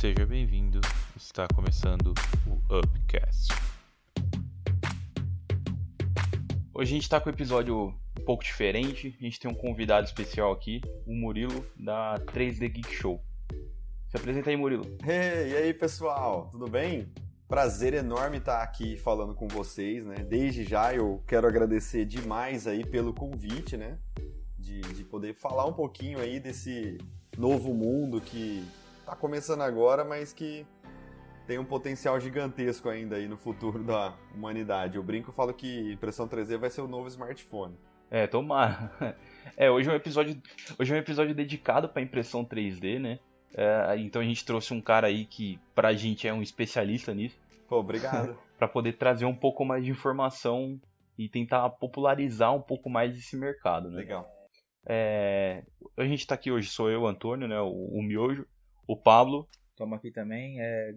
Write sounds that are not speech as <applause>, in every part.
Seja bem-vindo. Está começando o Upcast. Hoje a gente está com um episódio um pouco diferente. A gente tem um convidado especial aqui, o Murilo da 3D Geek Show. Se apresenta aí, Murilo. Hey, e aí, pessoal? Tudo bem? Prazer enorme estar aqui falando com vocês, né? Desde já eu quero agradecer demais aí pelo convite, né? De, de poder falar um pouquinho aí desse novo mundo que está começando agora, mas que tem um potencial gigantesco ainda aí no futuro da humanidade. Eu brinco e falo que impressão 3D vai ser o novo smartphone. É, tomara. É, hoje é um episódio, hoje é um episódio dedicado para impressão 3D, né? É, então a gente trouxe um cara aí que pra gente é um especialista nisso. Pô, obrigado. <laughs> para poder trazer um pouco mais de informação e tentar popularizar um pouco mais esse mercado, né? Legal. É, a gente tá aqui hoje, sou eu, Antônio, né? O, o Miojo, o Pablo. Estamos aqui também. É,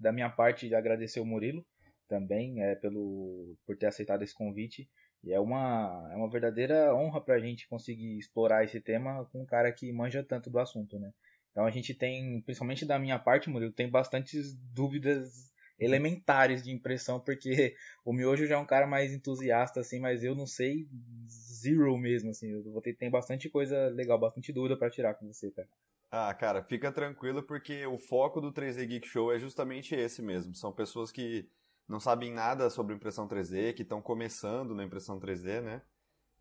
da minha parte, agradecer o Murilo também é, pelo, por ter aceitado esse convite. E é uma, é uma verdadeira honra para a gente conseguir explorar esse tema com um cara que manja tanto do assunto, né? Então a gente tem, principalmente da minha parte, Murilo, tem bastantes dúvidas elementares de impressão, porque o Miojo já é um cara mais entusiasta, assim, mas eu não sei zero mesmo, assim. Eu vou ter, tem bastante coisa legal, bastante dúvida para tirar com você, cara. Ah, cara, fica tranquilo porque o foco do 3D Geek Show é justamente esse mesmo. São pessoas que não sabem nada sobre impressão 3D, que estão começando na impressão 3D, né?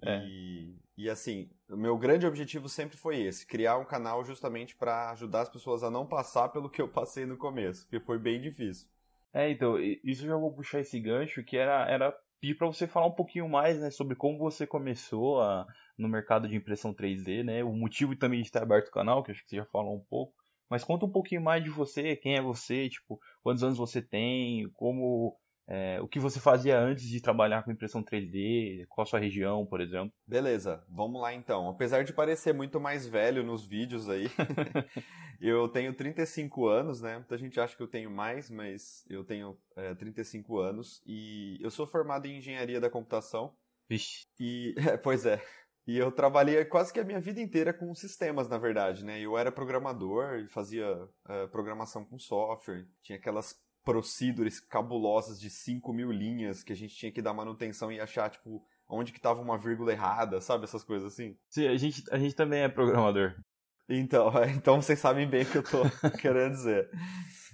É. E, e assim, o meu grande objetivo sempre foi esse: criar um canal justamente para ajudar as pessoas a não passar pelo que eu passei no começo, porque foi bem difícil. É, então, isso eu já vou puxar esse gancho, que era, era pedir para você falar um pouquinho mais né, sobre como você começou a, no mercado de impressão 3D, né? O motivo também de estar aberto o canal, que acho que você já falou um pouco. Mas conta um pouquinho mais de você, quem é você, tipo, quantos anos você tem, como é, o que você fazia antes de trabalhar com impressão 3D, qual a sua região, por exemplo. Beleza, vamos lá então. Apesar de parecer muito mais velho nos vídeos aí, <laughs> eu tenho 35 anos, né? Muita gente acha que eu tenho mais, mas eu tenho é, 35 anos e eu sou formado em engenharia da computação. Vixe. E, <laughs> é, pois é. E eu trabalhei quase que a minha vida inteira com sistemas, na verdade, né? Eu era programador e fazia uh, programação com software. Tinha aquelas procedures cabulosas de 5 mil linhas que a gente tinha que dar manutenção e achar, tipo, onde que tava uma vírgula errada, sabe? Essas coisas assim. Sim, a gente, a gente também é programador. Então, <laughs> então vocês sabem bem o que eu tô <laughs> querendo dizer.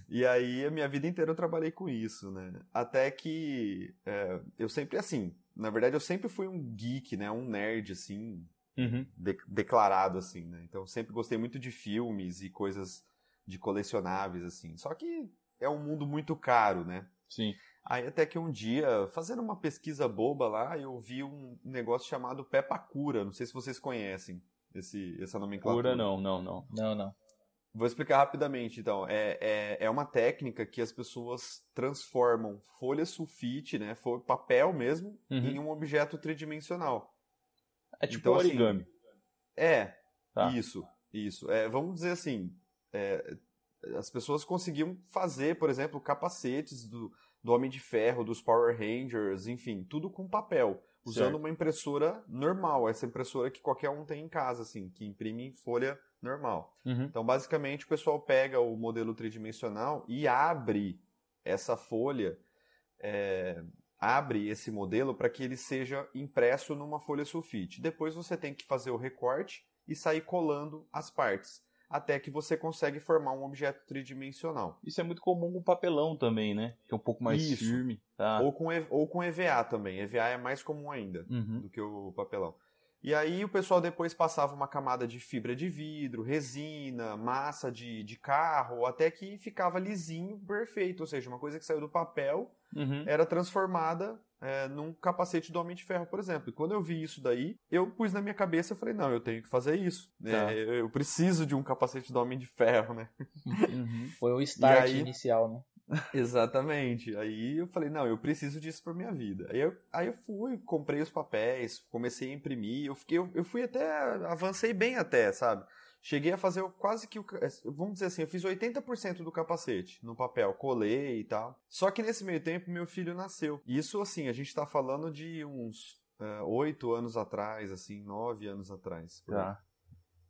E aí, a minha vida inteira eu trabalhei com isso, né? Até que é, eu sempre, assim, na verdade, eu sempre fui um geek, né? Um nerd, assim, uhum. de, declarado, assim, né? Então, sempre gostei muito de filmes e coisas de colecionáveis, assim. Só que é um mundo muito caro, né? Sim. Aí até que um dia, fazendo uma pesquisa boba lá, eu vi um negócio chamado Peppa Cura. Não sei se vocês conhecem esse, essa nomenclatura. Cura não, não, não. Não, não. Vou explicar rapidamente, então. É, é, é uma técnica que as pessoas transformam folha sulfite, né, papel mesmo, uhum. em um objeto tridimensional. É tipo então, assim, origami. Assim, é, tá. isso, isso. É, vamos dizer assim, é, as pessoas conseguiam fazer, por exemplo, capacetes do, do Homem de Ferro, dos Power Rangers, enfim, tudo com papel, usando certo. uma impressora normal, essa impressora que qualquer um tem em casa, assim, que imprime em folha normal. Uhum. Então, basicamente, o pessoal pega o modelo tridimensional e abre essa folha, é, abre esse modelo para que ele seja impresso numa folha sulfite. Depois você tem que fazer o recorte e sair colando as partes até que você consegue formar um objeto tridimensional. Isso é muito comum com papelão também, né? Que é um pouco mais Isso. firme. Tá? Ou, com, ou com EVA também. EVA é mais comum ainda uhum. do que o papelão. E aí o pessoal depois passava uma camada de fibra de vidro, resina, massa de, de carro, até que ficava lisinho, perfeito. Ou seja, uma coisa que saiu do papel uhum. era transformada é, num capacete do Homem de Ferro, por exemplo. E quando eu vi isso daí, eu pus na minha cabeça e falei, não, eu tenho que fazer isso. Tá. É, eu preciso de um capacete do Homem de Ferro, né? Uhum. <laughs> Foi o start aí, inicial, né? <laughs> Exatamente. Aí eu falei, não, eu preciso disso pra minha vida. Aí eu, aí eu fui, comprei os papéis, comecei a imprimir, eu, fiquei, eu, eu fui até, avancei bem até, sabe? Cheguei a fazer quase que, vamos dizer assim, eu fiz 80% do capacete no papel, colei e tal. Só que nesse meio tempo meu filho nasceu. Isso assim, a gente tá falando de uns é, oito anos atrás, assim, nove anos atrás. Tá.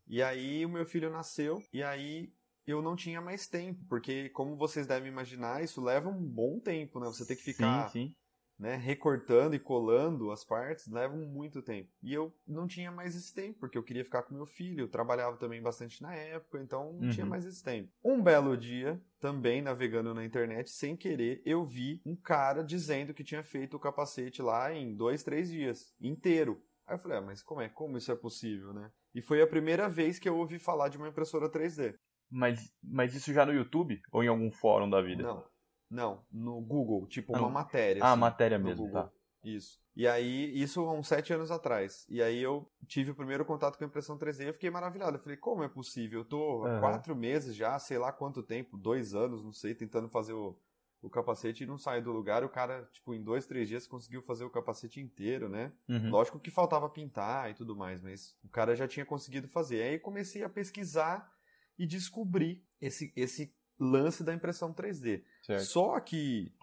E aí o meu filho nasceu, e aí eu não tinha mais tempo, porque como vocês devem imaginar, isso leva um bom tempo, né? Você tem que ficar sim, sim. Né, recortando e colando as partes, leva muito tempo. E eu não tinha mais esse tempo, porque eu queria ficar com meu filho, eu trabalhava também bastante na época, então não uhum. tinha mais esse tempo. Um belo dia, também navegando na internet, sem querer, eu vi um cara dizendo que tinha feito o capacete lá em dois, três dias, inteiro. Aí eu falei, ah, mas como é? Como isso é possível, né? E foi a primeira vez que eu ouvi falar de uma impressora 3D. Mas, mas isso já no YouTube? Ou em algum fórum da vida? Não. Não, no Google, tipo uma matéria. Ah, assim, matéria mesmo, Google. tá. Isso. E aí, isso há uns sete anos atrás. E aí eu tive o primeiro contato com a impressão 3D e eu fiquei maravilhado. Eu falei, como é possível? Eu tô há uhum. quatro meses já, sei lá quanto tempo, dois anos, não sei, tentando fazer o, o capacete e não sair do lugar. O cara, tipo, em dois, três dias conseguiu fazer o capacete inteiro, né? Uhum. Lógico que faltava pintar e tudo mais, mas o cara já tinha conseguido fazer. Aí comecei a pesquisar e descobri esse, esse lance da impressão 3D. Certo. Só que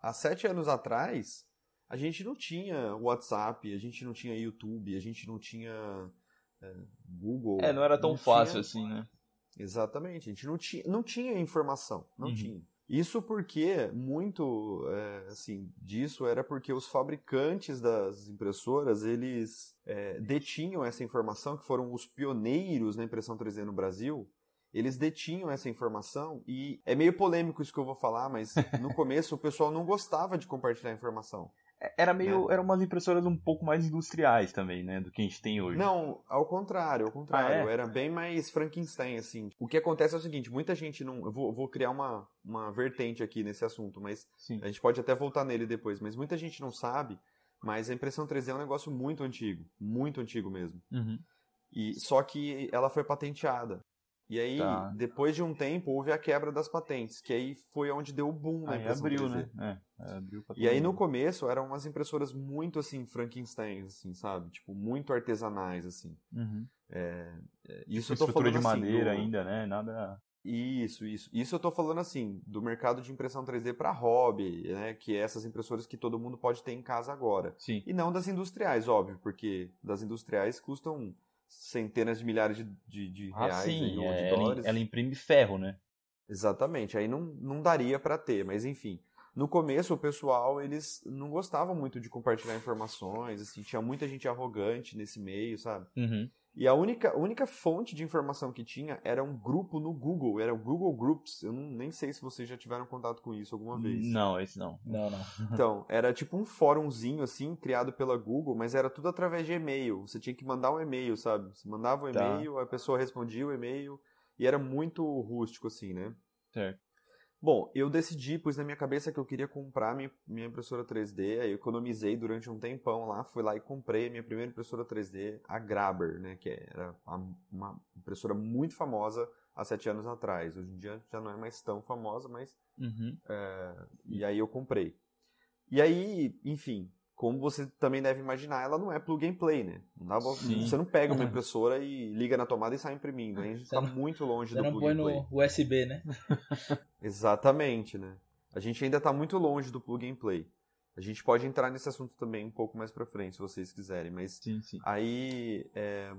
há sete anos atrás a gente não tinha WhatsApp, a gente não tinha YouTube, a gente não tinha é, Google. É, não era tão não fácil tinha... assim, né? Exatamente, a gente não tinha, não tinha informação, não uhum. tinha. Isso porque muito é, assim disso era porque os fabricantes das impressoras eles é, detinham essa informação que foram os pioneiros na impressão 3D no Brasil eles detinham essa informação e é meio polêmico isso que eu vou falar, mas <laughs> no começo o pessoal não gostava de compartilhar informação. É, era meio, né? eram umas impressoras um pouco mais industriais também, né, do que a gente tem hoje. Não, ao contrário, ao contrário, ah, é? era bem mais Frankenstein assim. O que acontece é o seguinte, muita gente não, eu vou, vou criar uma, uma vertente aqui nesse assunto, mas Sim. a gente pode até voltar nele depois, mas muita gente não sabe, mas a impressão 3D é um negócio muito antigo, muito antigo mesmo. Uhum. E só que ela foi patenteada. E aí, tá. depois de um tempo, houve a quebra das patentes, que aí foi onde deu o boom na aí abriu, 3D. né? É, abriu e aí, no começo, eram umas impressoras muito, assim, Frankenstein, assim, sabe? Tipo, muito artesanais, assim. Uhum. É, é isso eu tô falando, de assim, madeira do... ainda, né? Nada... Isso, isso. Isso eu tô falando, assim, do mercado de impressão 3D para hobby, né? Que é essas impressoras que todo mundo pode ter em casa agora. Sim. E não das industriais, óbvio, porque das industriais custam centenas de milhares de, de, de ah, reais sim, ou é, de dólares. Ela, imprime ferro, né? Exatamente, aí não, não daria para ter, mas enfim. No começo, o pessoal, eles não gostavam muito de compartilhar informações, assim, tinha muita gente arrogante nesse meio, sabe? Uhum. E a única, única fonte de informação que tinha era um grupo no Google, era o Google Groups. Eu não, nem sei se vocês já tiveram contato com isso alguma vez. Não, esse não. Não, não. Então, era tipo um fórumzinho assim, criado pela Google, mas era tudo através de e-mail. Você tinha que mandar um e-mail, sabe? Você mandava um tá. e-mail, tá. a pessoa respondia o e-mail, e era muito rústico assim, né? Certo. Bom, eu decidi, pus na minha cabeça que eu queria comprar minha, minha impressora 3D, aí eu economizei durante um tempão lá, fui lá e comprei a minha primeira impressora 3D, a Graber, né, que era uma impressora muito famosa há sete anos atrás. Hoje em dia já não é mais tão famosa, mas... Uhum. É, e aí eu comprei. E aí, enfim, como você também deve imaginar, ela não é plug and play, né? Não dá, você não pega uma impressora e liga na tomada e sai imprimindo. A gente está muito longe do plug and play. Você não põe no USB, né? <laughs> <laughs> Exatamente, né? A gente ainda está muito longe do plug and play. A gente pode entrar nesse assunto também um pouco mais para frente, se vocês quiserem. Mas sim, sim. aí é, é,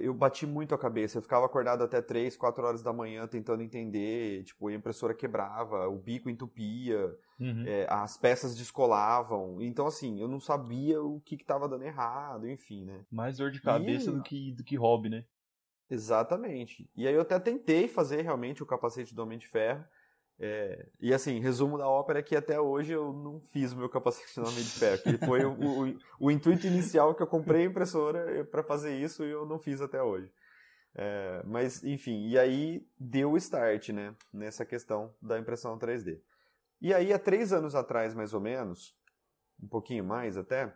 eu bati muito a cabeça. Eu ficava acordado até 3, 4 horas da manhã tentando entender. Tipo, a impressora quebrava, o bico entupia, uhum. é, as peças descolavam. Então, assim, eu não sabia o que estava dando errado, enfim, né? Mais dor de cabeça e... do, que, do que hobby, né? Exatamente. E aí eu até tentei fazer realmente o capacete do Homem de Ferro. É, e assim, resumo da ópera é que até hoje eu não fiz o meu capacete de ferro, que foi o, o, o, intuito inicial que eu comprei a impressora para fazer isso e eu não fiz até hoje. É, mas, enfim, e aí deu o start, né, nessa questão da impressão 3D. E aí, há três anos atrás, mais ou menos, um pouquinho mais até,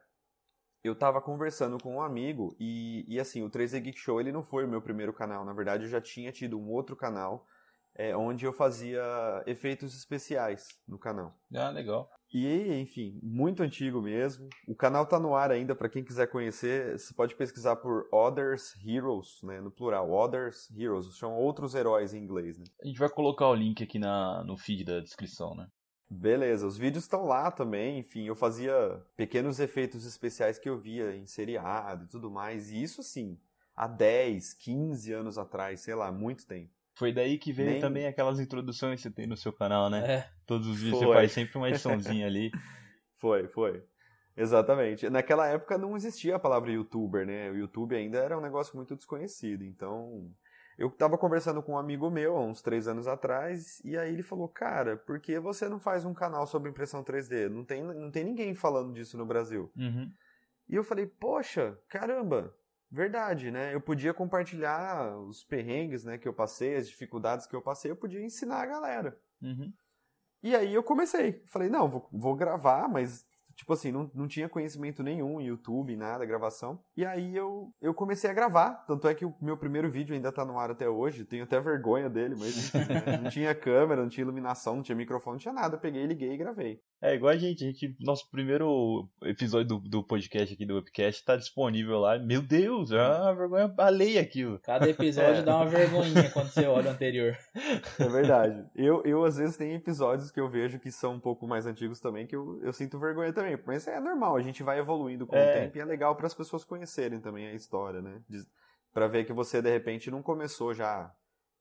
eu estava conversando com um amigo e, e assim, o 3D Geek Show ele não foi o meu primeiro canal, na verdade eu já tinha tido um outro canal é, onde eu fazia efeitos especiais no canal. Ah, legal. E, enfim, muito antigo mesmo. O canal tá no ar ainda, para quem quiser conhecer, você pode pesquisar por Others Heroes, né, no plural, Others Heroes, são outros heróis em inglês, né? A gente vai colocar o link aqui na, no feed da descrição, né? Beleza, os vídeos estão lá também, enfim, eu fazia pequenos efeitos especiais que eu via em seriado e tudo mais, e isso sim, há 10, 15 anos atrás, sei lá, muito tempo. Foi daí que veio Nem... também aquelas introduções que você tem no seu canal, né? É. Todos os dias foi. você faz sempre uma ediçãozinha ali. <laughs> Foi, foi. Exatamente. Naquela época não existia a palavra youtuber, né? O YouTube ainda era um negócio muito desconhecido. Então, eu estava conversando com um amigo meu há uns três anos atrás, e aí ele falou: Cara, por que você não faz um canal sobre impressão 3D? Não tem, não tem ninguém falando disso no Brasil. Uhum. E eu falei: Poxa, caramba, verdade, né? Eu podia compartilhar os perrengues né, que eu passei, as dificuldades que eu passei, eu podia ensinar a galera. Uhum. E aí eu comecei. Falei, não, vou, vou gravar, mas Tipo assim, não, não tinha conhecimento nenhum em YouTube, nada, gravação. E aí eu, eu comecei a gravar. Tanto é que o meu primeiro vídeo ainda tá no ar até hoje. Tenho até vergonha dele, mas né? <laughs> não tinha câmera, não tinha iluminação, não tinha microfone, não tinha nada. Eu peguei, liguei e gravei. É igual a gente, a gente nosso primeiro episódio do, do podcast aqui do Webcast tá disponível lá. Meu Deus, é uma vergonha alheia aquilo. Cada episódio <laughs> é. dá uma vergonhinha quando você olha o anterior. É verdade. Eu, eu, às vezes, tem episódios que eu vejo que são um pouco mais antigos também, que eu, eu sinto vergonha também. Mas é normal, a gente vai evoluindo com é. o tempo e é legal para as pessoas conhecerem também a história, né? Para ver que você, de repente, não começou já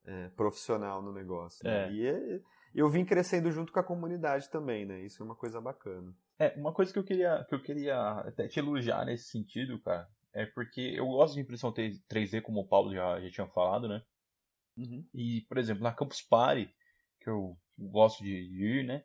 é, profissional no negócio. Né? É. E é, eu vim crescendo junto com a comunidade também, né? Isso é uma coisa bacana. É, uma coisa que eu queria, que eu queria até te elogiar nesse sentido, cara, é porque eu gosto de impressão 3D, como o Paulo já, já tinha falado, né? Uhum. E, por exemplo, na Campus Party, que eu gosto de ir, né?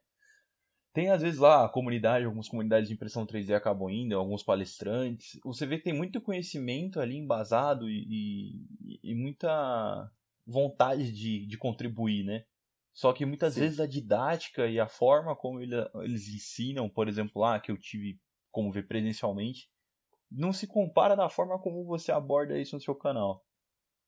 Tem às vezes lá a comunidade, algumas comunidades de impressão 3D acabam indo, alguns palestrantes. Você vê que tem muito conhecimento ali embasado e, e, e muita vontade de, de contribuir, né? Só que muitas Sim. vezes a didática e a forma como ele, eles ensinam, por exemplo, lá que eu tive como ver presencialmente, não se compara da forma como você aborda isso no seu canal.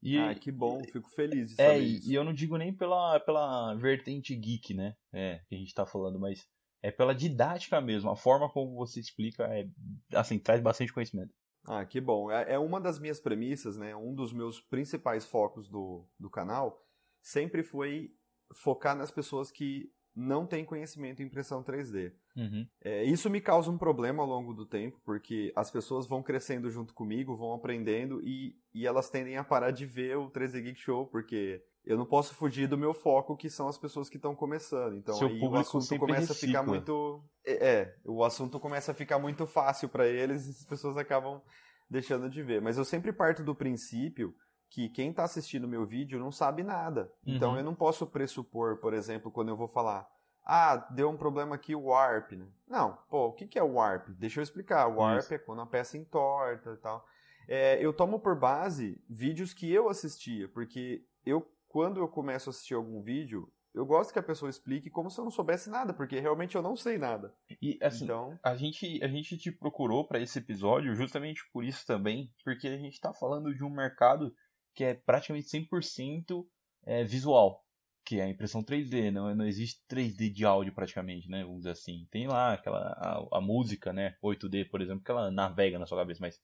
E, ah, que bom, fico feliz de é, e, isso. E eu não digo nem pela, pela vertente geek, né? É, que a gente tá falando, mas é pela didática mesmo. A forma como você explica é, assim, traz bastante conhecimento. Ah, que bom. É, é uma das minhas premissas, né? Um dos meus principais focos do, do canal sempre foi focar nas pessoas que não têm conhecimento em impressão 3D. Uhum. É, isso me causa um problema ao longo do tempo, porque as pessoas vão crescendo junto comigo, vão aprendendo e, e elas tendem a parar de ver o 3D Geek Show, porque eu não posso fugir do meu foco, que são as pessoas que estão começando. Então Seu aí o assunto começa recicla. a ficar muito. É, é, o assunto começa a ficar muito fácil para eles <laughs> e as pessoas acabam deixando de ver. Mas eu sempre parto do princípio que quem está assistindo meu vídeo não sabe nada. Então, uhum. Então eu não posso pressupor, por exemplo, quando eu vou falar, ah, deu um problema aqui o warp, né? Não, pô, o que, que é o warp? Deixa eu explicar. O warp Isso. é quando a peça entorta e tal. É, eu tomo por base vídeos que eu assistia, porque eu, quando eu começo a assistir algum vídeo, eu gosto que a pessoa explique como se eu não soubesse nada, porque realmente eu não sei nada. E assim, então... a, gente, a gente te procurou para esse episódio justamente por isso também, porque a gente está falando de um mercado que é praticamente 100% é, visual, que é a impressão 3D, não, não existe 3D de áudio praticamente, né, vamos dizer assim. Tem lá aquela a, a música, né, 8D, por exemplo, que ela navega na sua cabeça, mas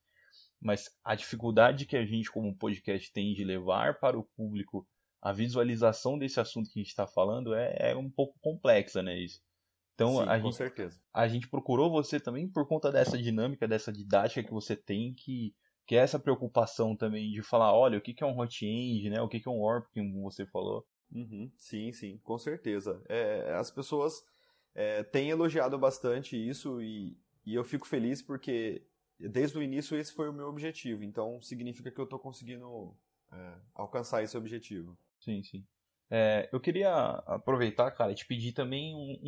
mas a dificuldade que a gente como podcast tem de levar para o público a visualização desse assunto que a gente está falando é, é, um pouco complexa, né, isso. Então Sim, a, com gente, certeza. a gente procurou você também por conta dessa dinâmica, dessa didática que você tem que que é essa preocupação também de falar, olha, o que é um hot end, né? O que é um warp, como você falou. Uhum, sim, sim, com certeza. É, as pessoas é, têm elogiado bastante isso e, e eu fico feliz porque desde o início esse foi o meu objetivo. Então significa que eu estou conseguindo é, alcançar esse objetivo. Sim, sim. É, eu queria aproveitar, cara, e te pedir também um,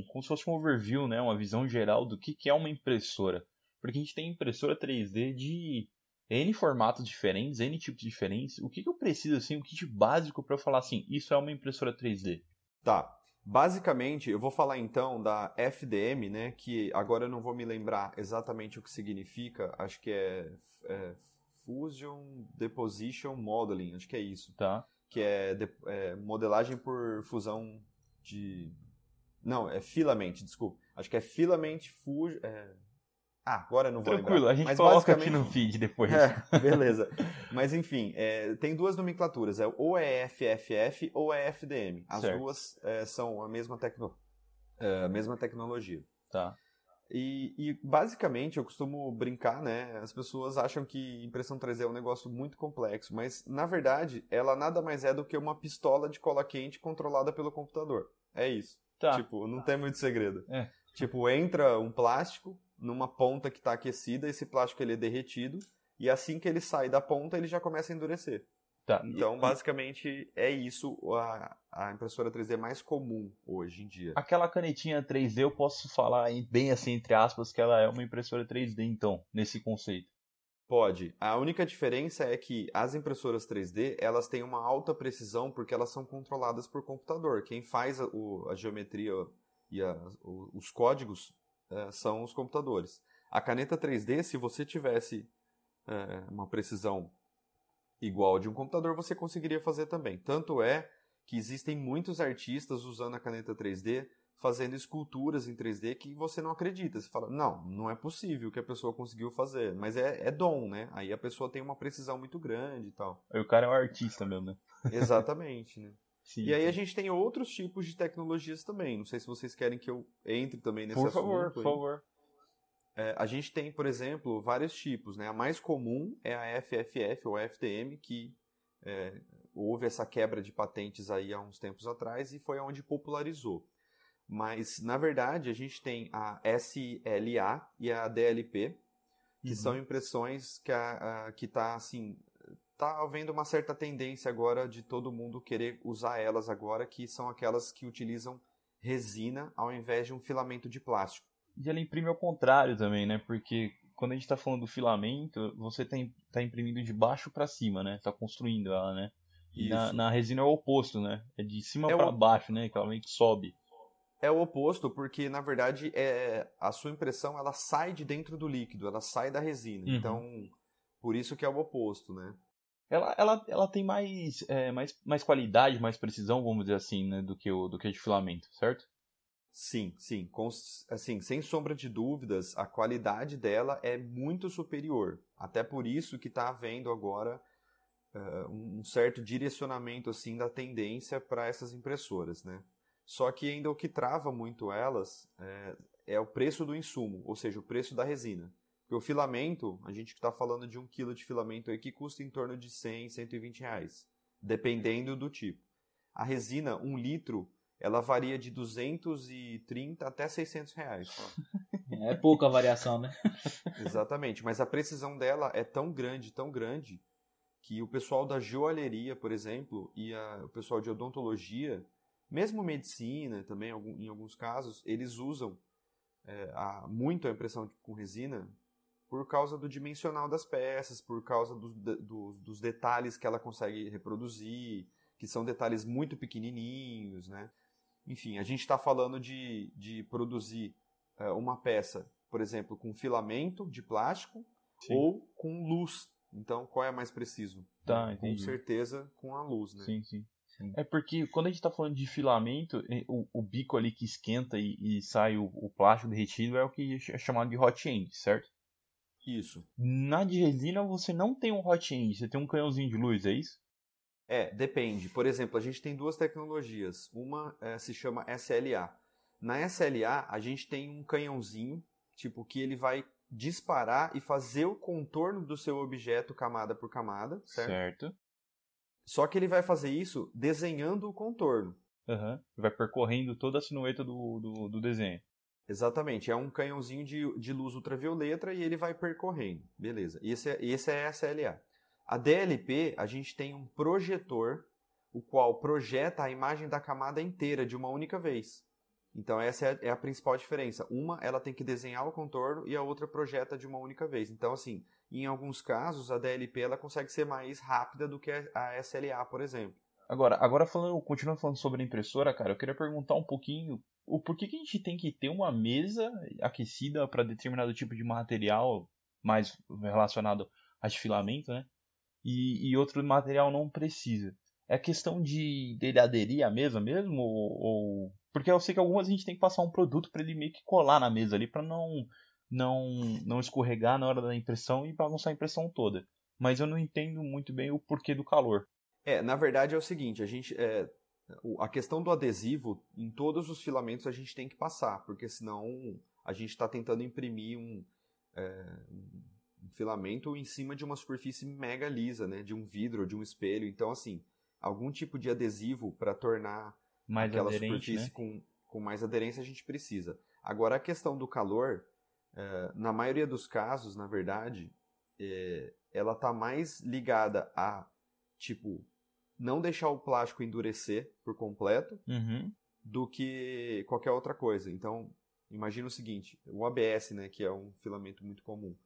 um, como se fosse um overview, né, uma visão geral do que, que é uma impressora. Porque a gente tem impressora 3D de N formatos diferentes, N tipos diferentes. O que, que eu preciso, assim, o kit básico para eu falar assim, isso é uma impressora 3D? Tá. Basicamente, eu vou falar então da FDM, né? Que agora eu não vou me lembrar exatamente o que significa. Acho que é, é Fusion Deposition Modeling, acho que é isso. Tá. Que é, de, é modelagem por fusão de. Não, é filament, desculpa. Acho que é filament fusion. É... Ah, agora eu não vou Tranquilo, lembrar. a gente Mas coloca basicamente... aqui no feed depois. <laughs> É, beleza. Mas enfim, é, tem duas nomenclaturas, é ou é FFF ou é FDM. As certo. duas é, são a mesma, tecno... É, a mesma tecnologia. Tá. E, e, basicamente eu costumo brincar, né? As pessoas acham que impressão 3D é um negócio muito complexo, mas na verdade ela nada mais é do que uma pistola de cola quente controlada pelo computador. É isso. Tá. Tipo, não tem muito segredo. É. Tipo, entra um plástico numa ponta que está aquecida, esse plástico ele é derretido e assim que ele sai da ponta ele já começa a endurecer. Tá. Então, basicamente, é isso a, a impressora 3D mais comum hoje em dia. Aquela canetinha 3D, eu posso falar bem assim, entre aspas, que ela é uma impressora 3D, então, nesse conceito. Pode. A única diferença é que as impressoras 3D, elas têm uma alta precisão porque elas são controladas por computador. Quem faz a, o, a geometria e a, o, os códigos é, são os computadores. A caneta 3D, se você tivesse é, uma precisão igual de um computador, você conseguiria fazer também. Tanto é que existem muitos artistas usando a caneta 3D fazendo esculturas em 3D que você não acredita. Você fala, não, não é possível que a pessoa conseguiu fazer. Mas é, é dom, né? Aí a pessoa tem uma precisão muito grande e tal. Aí o cara é um artista mesmo, né? Exatamente, né? Sim, e aí a gente tem outros tipos de tecnologias também. Não sei se vocês querem que eu entre também nesse por assunto. Por favor, por favor. É, a gente tem, por exemplo, vários tipos. Né? A mais comum é a FFF ou FTM, que é, houve essa quebra de patentes aí há uns tempos atrás e foi onde popularizou. Mas, na verdade, a gente tem a SLA e a DLP, que uhum. são impressões que a, que tá assim tá havendo uma certa tendência agora de todo mundo querer usar elas agora, que são aquelas que utilizam resina ao invés de um filamento de plástico. E ela imprime ao contrário também, né? Porque quando a gente está falando do filamento, você está tá imprimindo de baixo para cima, né? Está construindo ela, né? E na, na, resina é o oposto, né? É de cima é para o... baixo, né? Que ela meio que sobe. É o oposto, porque na verdade é a sua impressão ela sai de dentro do líquido, ela sai da resina. Uhum. Então, por isso que é o oposto, né? Ela, ela, ela tem mais, é, mais, mais qualidade, mais precisão, vamos dizer assim, né, do que o do que de filamento, certo? Sim, sim. Com, assim, sem sombra de dúvidas, a qualidade dela é muito superior. Até por isso que está havendo agora uh, um certo direcionamento assim da tendência para essas impressoras, né? Só que ainda o que trava muito elas é, é, o preço do insumo, ou seja, o preço da resina. Porque o filamento, a gente está falando de um quilo de filamento aí que custa em torno de 100, 120 reais, dependendo do tipo. A resina, um litro, ela varia de 230 até 600 reais. É pouca variação, né? <laughs> Exatamente, mas a precisão dela é tão grande, tão grande, que o pessoal da joalheria, por exemplo, e a, o pessoal de odontologia, mesmo medicina também, em alguns casos, eles usam é, a, muito a impressão com resina por causa do dimensional das peças, por causa do, do, dos detalhes que ela consegue reproduzir, que são detalhes muito pequenininhos, né? Enfim, a gente está falando de, de produzir é, uma peça, por exemplo, com filamento de plástico Sim. ou com luz. Então, qual é mais preciso? Tá, com certeza com a luz, né? Sim, sim. sim. É porque quando a gente está falando de filamento, o, o, bico ali que esquenta e, e sai o, o, plástico derretido é o que é chamado de hot end, certo? Isso. Na de resina você não tem um hot end, você tem um canhãozinho de luz, é isso? É, depende. Por exemplo, a gente tem duas tecnologias. Uma é, se chama SLA. Na SLA, a gente tem um canhãozinho, tipo, que ele vai disparar e fazer o contorno do seu objeto camada por camada, certo? Certo. Só que ele vai fazer isso desenhando o contorno. Uhum. Vai percorrendo toda a sinueta do, do, do, desenho. Exatamente. É um canhãozinho de, de luz ultravioleta e ele vai percorrendo. Beleza. Esse é, esse é a SLA. A DLP, a gente tem um projetor, o qual projeta a imagem da camada inteira de uma única vez. Então essa é, é a principal diferença. Uma, ela tem que desenhar o contorno e a outra projeta de uma única vez. Então, assim, em alguns casos, a DLP ela consegue ser mais rápida do que a SLA, por exemplo. Agora, agora falando, continuando falando sobre a impressora, cara, eu queria perguntar um pouquinho o porquê que a gente tem que ter uma mesa aquecida para determinado tipo de material mais relacionado a filamento, né? e, e outro material não precisa. É questão de dele aderir à mesa mesmo? Ou, ou, Porque eu sei que algumas a gente tem que passar um produto para ele meio que colar na mesa ali para não, não, não escorregar na hora da impressão e bagunçar a impressão toda. Mas eu não entendo muito bem o porquê do calor. É, na verdade é o seguinte, a gente. É, a questão do adesivo, em todos os filamentos a gente tem que passar, porque senão a gente está tentando imprimir um, é, um filamento em cima de uma superfície mega lisa, né? De um vidro, de um espelho. Então, assim, algum tipo de adesivo para tornar mais aquela superfície né? com, com mais aderência a gente precisa. Agora, a questão do calor, é, na maioria dos casos, na verdade, é, ela está mais ligada a, tipo, não deixar o plástico endurecer por completo uhum. do que qualquer outra coisa. Então, imagina o seguinte, o ABS, né, que é um filamento muito comum.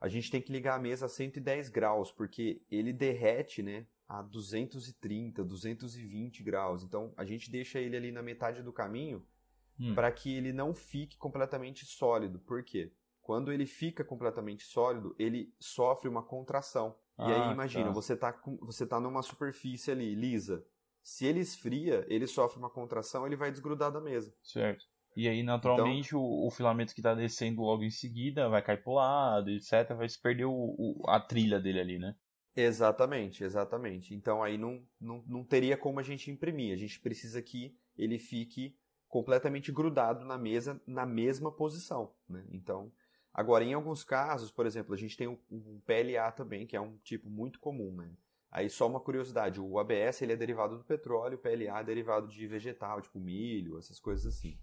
A gente tem que ligar a mesa a 110 graus, porque ele derrete, né, a 230, 220 graus. Então, a gente deixa ele ali na metade do caminho hum. para que ele não fique completamente sólido. Por quê? Quando ele fica completamente sólido, ele sofre uma contração. Ah, e aí, ah, imagina, tá. você está você tá numa superfície ali, lisa. Se ele esfria, ele sofre uma contração, ele vai desgrudar da mesa. Certo. E aí, naturalmente, então, o, o, filamento que está descendo logo em seguida vai cair pro lado, etc. Vai se perder o, o, a trilha dele ali, né? Exatamente, exatamente. Então aí não, não, não teria como a gente imprimir. A gente precisa que ele fique completamente grudado na mesa, na mesma posição. Né? Então, agora, em alguns casos, por exemplo, a gente tem um, PLA também, que é um tipo muito comum. Né? Aí só uma curiosidade, o ABS ele é derivado do petróleo, o PLA é derivado de vegetal, tipo milho, essas coisas assim.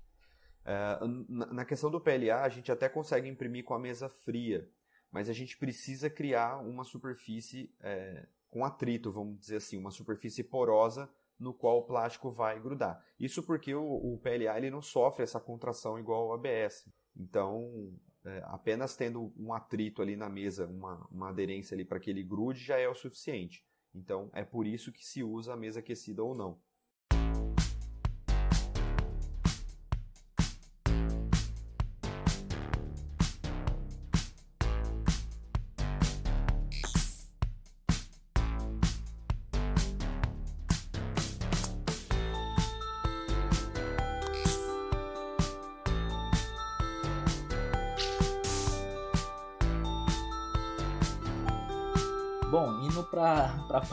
É, na questão do PLA, a gente até consegue imprimir com a mesa fria, mas a gente precisa criar uma superfície é, com atrito, vamos dizer assim, uma superfície porosa no qual o plástico vai grudar. Isso porque o, o PLA ele não sofre essa contração igual ao ABS. Então, é, apenas tendo um atrito ali na mesa, uma, uma aderência ali para que ele grude, já é o suficiente. Então, é por isso que se usa a mesa aquecida ou não.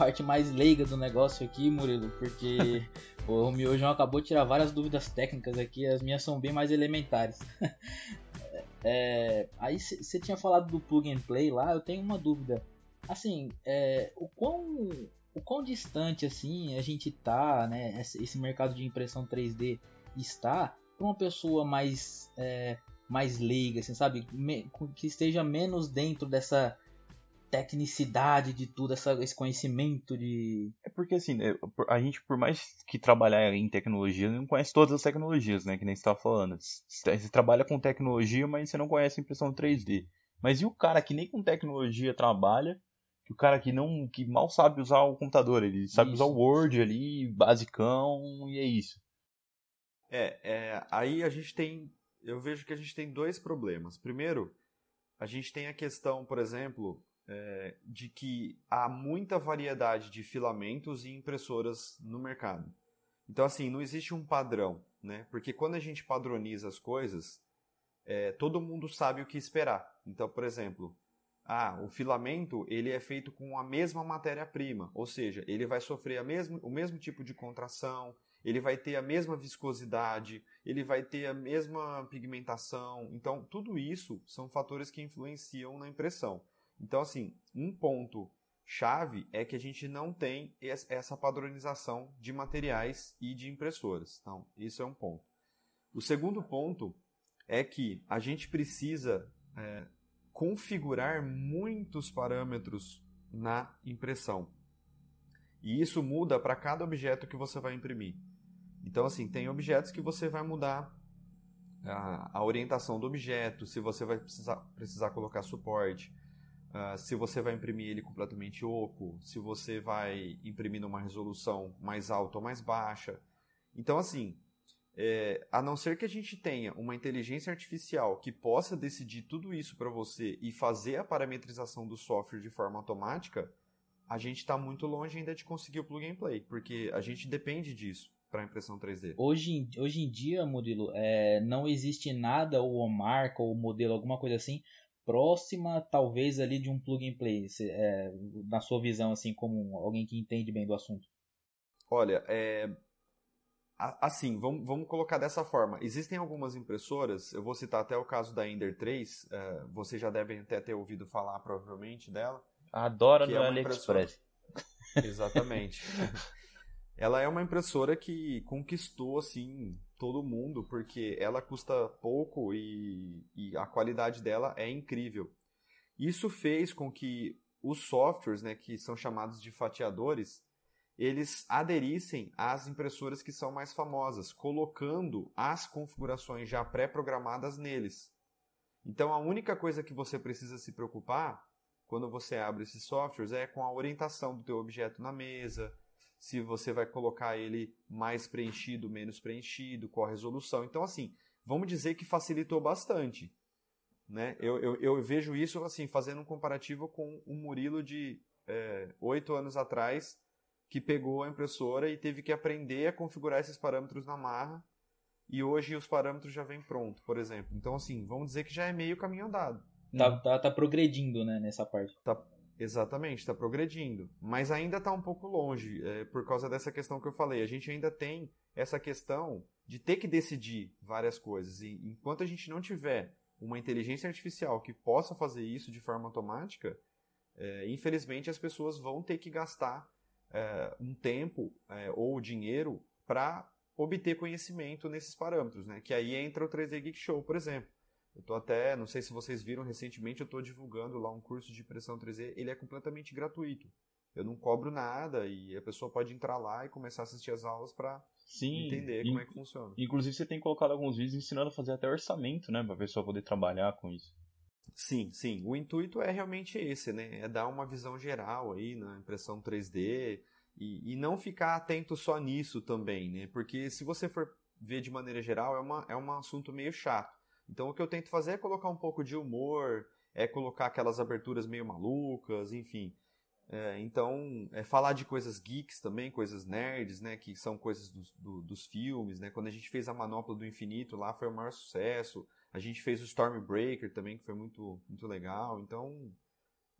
Parte mais leiga do negócio aqui, Murilo, porque <laughs> o Miojão acabou de tirar várias dúvidas técnicas aqui, as minhas são bem mais elementares. <laughs> é, aí você tinha falado do plug and play lá, eu tenho uma dúvida. Assim, é, o quão o quão distante assim a gente tá, né? Esse mercado de impressão 3D está para uma pessoa mais é, mais leiga, assim, sabe, que esteja menos dentro dessa tecnicidade de tudo, essa, esse conhecimento de. É porque assim, né, a gente, por mais que trabalhar em tecnologia, não conhece todas as tecnologias, né? Que nem você estava falando. Você trabalha com tecnologia, mas você não conhece impressão 3D. Mas e o cara que nem com tecnologia trabalha, que o cara que não. que mal sabe usar o computador, ele sabe isso. usar o Word ali, basicão, e é isso. É, é, aí a gente tem. Eu vejo que a gente tem dois problemas. Primeiro, a gente tem a questão, por exemplo, é, de que há muita variedade de filamentos e impressoras no mercado. Então, assim, não existe um padrão, né? Porque quando a gente padroniza as coisas, é, todo mundo sabe o que esperar. Então, por exemplo, ah, o filamento ele é feito com a mesma matéria-prima, ou seja, ele vai sofrer a mesmo, o mesmo tipo de contração, ele vai ter a mesma viscosidade, ele vai ter a mesma pigmentação. Então, tudo isso são fatores que influenciam na impressão. Então, assim, um ponto chave é que a gente não tem essa padronização de materiais e de impressoras. Então, isso é um ponto. O segundo ponto é que a gente precisa é, configurar muitos parâmetros na impressão. E isso muda para cada objeto que você vai imprimir. Então, assim, tem objetos que você vai mudar a, a orientação do objeto, se você vai precisar, precisar colocar suporte, Uh, se você vai imprimir ele completamente oco, se você vai imprimir numa resolução mais alta ou mais baixa. Então, assim, é, a não ser que a gente tenha uma inteligência artificial que possa decidir tudo isso para você e fazer a parametrização do software de forma automática, a gente está muito longe ainda de conseguir o plug and play, porque a gente depende disso para impressão 3D. Hoje, hoje em dia, Murilo, é, não existe nada, ou marca, ou modelo, alguma coisa assim, próxima, talvez, ali de um plug and play, é, na sua visão, assim, como alguém que entende bem do assunto? Olha, é, assim, vamos, vamos colocar dessa forma. Existem algumas impressoras, eu vou citar até o caso da Ender 3, uh, vocês já devem até ter ouvido falar provavelmente dela. Adora no é AliExpress. Exatamente. <laughs> ela é uma impressora que conquistou, assim, todo mundo, porque ela custa pouco e, e a qualidade dela é incrível. Isso fez com que os softwares, né, que são chamados de fatiadores, eles aderissem às impressoras que são mais famosas, colocando as configurações já pré-programadas neles. Então a única coisa que você precisa se preocupar quando você abre esses softwares é com a orientação do teu objeto na mesa, se você vai colocar ele mais preenchido, menos preenchido, qual a resolução. Então assim, vamos dizer que facilitou bastante. Né? Eu, eu, eu vejo isso assim, fazendo um comparativo com o Murilo de é, oito é, anos atrás, que pegou a impressora e teve que aprender a configurar esses parâmetros na marra. E hoje os parâmetros já vêm pronto, por exemplo. Então, assim, vamos dizer que já é meio caminho andado. Tá, tá, tá progredindo, né, nessa parte. Tá, exatamente, está progredindo. Mas ainda está um pouco longe, é, por causa dessa questão que eu falei. A gente ainda tem essa questão de ter que decidir várias coisas. E enquanto a gente não tiver uma inteligência artificial que possa fazer isso de forma automática, é, infelizmente as pessoas vão ter que gastar é, um tempo é, ou dinheiro para obter conhecimento nesses parâmetros, né? Que aí entra o 3D Geek Show, por exemplo. Eu tô até, não sei se vocês viram recentemente, eu estou divulgando lá um curso de impressão 3D, ele é completamente gratuito. Eu não cobro nada e a pessoa pode entrar lá e começar a assistir as aulas para entender como é que funciona. Inclusive você tem colocado alguns vídeos ensinando a fazer até orçamento, né, para a pessoa poder trabalhar com isso. Sim, sim. O intuito é realmente esse, né? É dar uma visão geral aí na impressão 3D e, e não ficar atento só nisso também, né? Porque se você for ver de maneira geral, é, uma, é um assunto meio chato. Então o que eu tento fazer é colocar um pouco de humor, é colocar aquelas aberturas meio malucas, enfim. É, então, é falar de coisas geeks também, coisas nerds, né? Que são coisas dos, do, dos filmes, né? Quando a gente fez a Manopla do Infinito lá foi o maior sucesso. A gente fez o Stormbreaker também, que foi muito, muito legal. Então,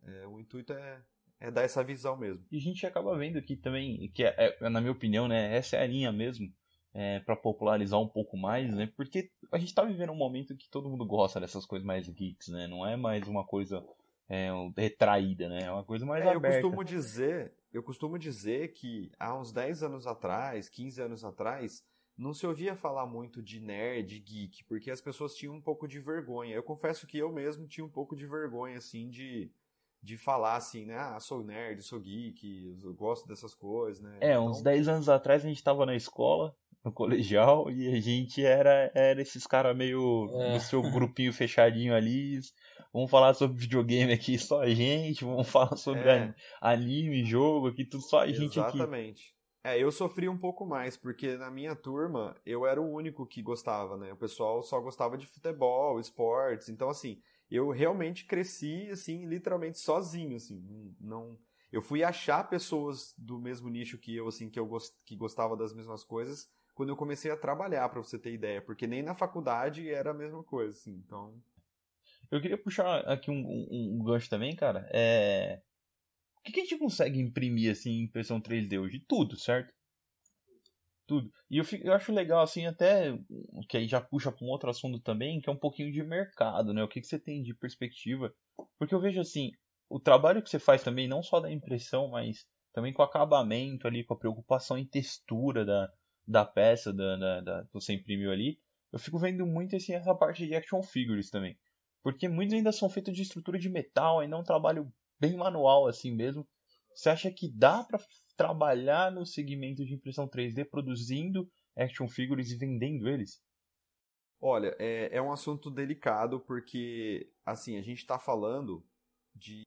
é, o intuito é, é dar essa visão mesmo. E a gente acaba vendo que também, que é, é, na minha opinião, né, essa é a linha mesmo, é, para popularizar um pouco mais, né? Porque a gente tá vivendo um momento que todo mundo gosta dessas coisas mais geeks, né? Não é mais uma coisa é, retraída, né? É uma coisa mais é, aberta. Eu costumo dizer, eu costumo dizer que há uns 10 anos atrás, 15 anos atrás, não se ouvia falar muito de nerd, geek, porque as pessoas tinham um pouco de vergonha. Eu confesso que eu mesmo tinha um pouco de vergonha, assim, de, de falar assim, né? Ah, sou nerd, sou geek, eu gosto dessas coisas, né? É, então... uns 10 anos atrás a gente tava na escola, no colegial, e a gente era, era esses caras meio é. no seu <laughs> grupinho fechadinho ali. Vamos falar sobre videogame aqui, só a gente, vamos <laughs> falar sobre é. anime, jogo aqui, tudo só a gente Exatamente. aqui. Exatamente. É, eu sofri um pouco mais, porque na minha turma eu era o único que gostava, né? O pessoal só gostava de futebol, esportes. Então, assim, eu realmente cresci, assim, literalmente sozinho, assim. Não, eu fui achar pessoas do mesmo nicho que eu, assim, que eu gost, que gostava das mesmas coisas, quando eu comecei a trabalhar, para você ter ideia. Porque nem na faculdade era a mesma coisa, assim. Então. Eu queria puxar aqui um, um, um gancho também, cara. É o que, que a gente consegue imprimir assim em impressão 3D hoje? Tudo, certo? Tudo. E eu, fico, eu acho legal, assim, até que aí já puxa para um outro assunto também, que é um pouquinho de mercado, né? O que, que você tem de perspectiva? Porque eu vejo assim, o trabalho que você faz também, não só da impressão, mas também com o acabamento ali, com a preocupação em textura da, da peça da, da, da, que você imprimiu ali, eu fico vendo muito assim, essa parte de action figures também. Porque muitos ainda são feitos de estrutura de metal, ainda é um trabalho bem manual assim mesmo. Você acha que dá para trabalhar no segmento de impressão 3D produzindo action figures e vendendo eles? Olha, é, é um assunto delicado porque, assim, a gente está falando de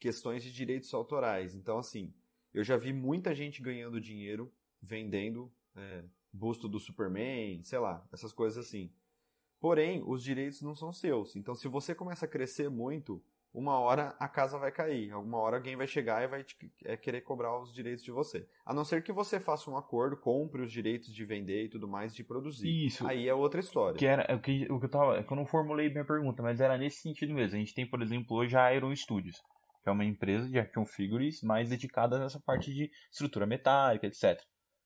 questões de direitos autorais. Então, assim, eu já vi muita gente ganhando dinheiro vendendo é, busto do Superman, sei lá, essas coisas assim. Porém, os direitos não são seus. Então, se você começa a crescer muito, uma hora a casa vai cair. Alguma hora alguém vai chegar e vai te, é, querer cobrar os direitos de você. A não ser que você faça um acordo, compre os direitos de vender e tudo mais, de produzir. Isso. Aí é outra história. Que era o que, o que eu tava. É que eu não formulei minha pergunta, mas era nesse sentido mesmo. A gente tem, por exemplo, hoje a Iron Studios, que é uma empresa de action figures mais dedicada nessa parte de estrutura metálica, etc.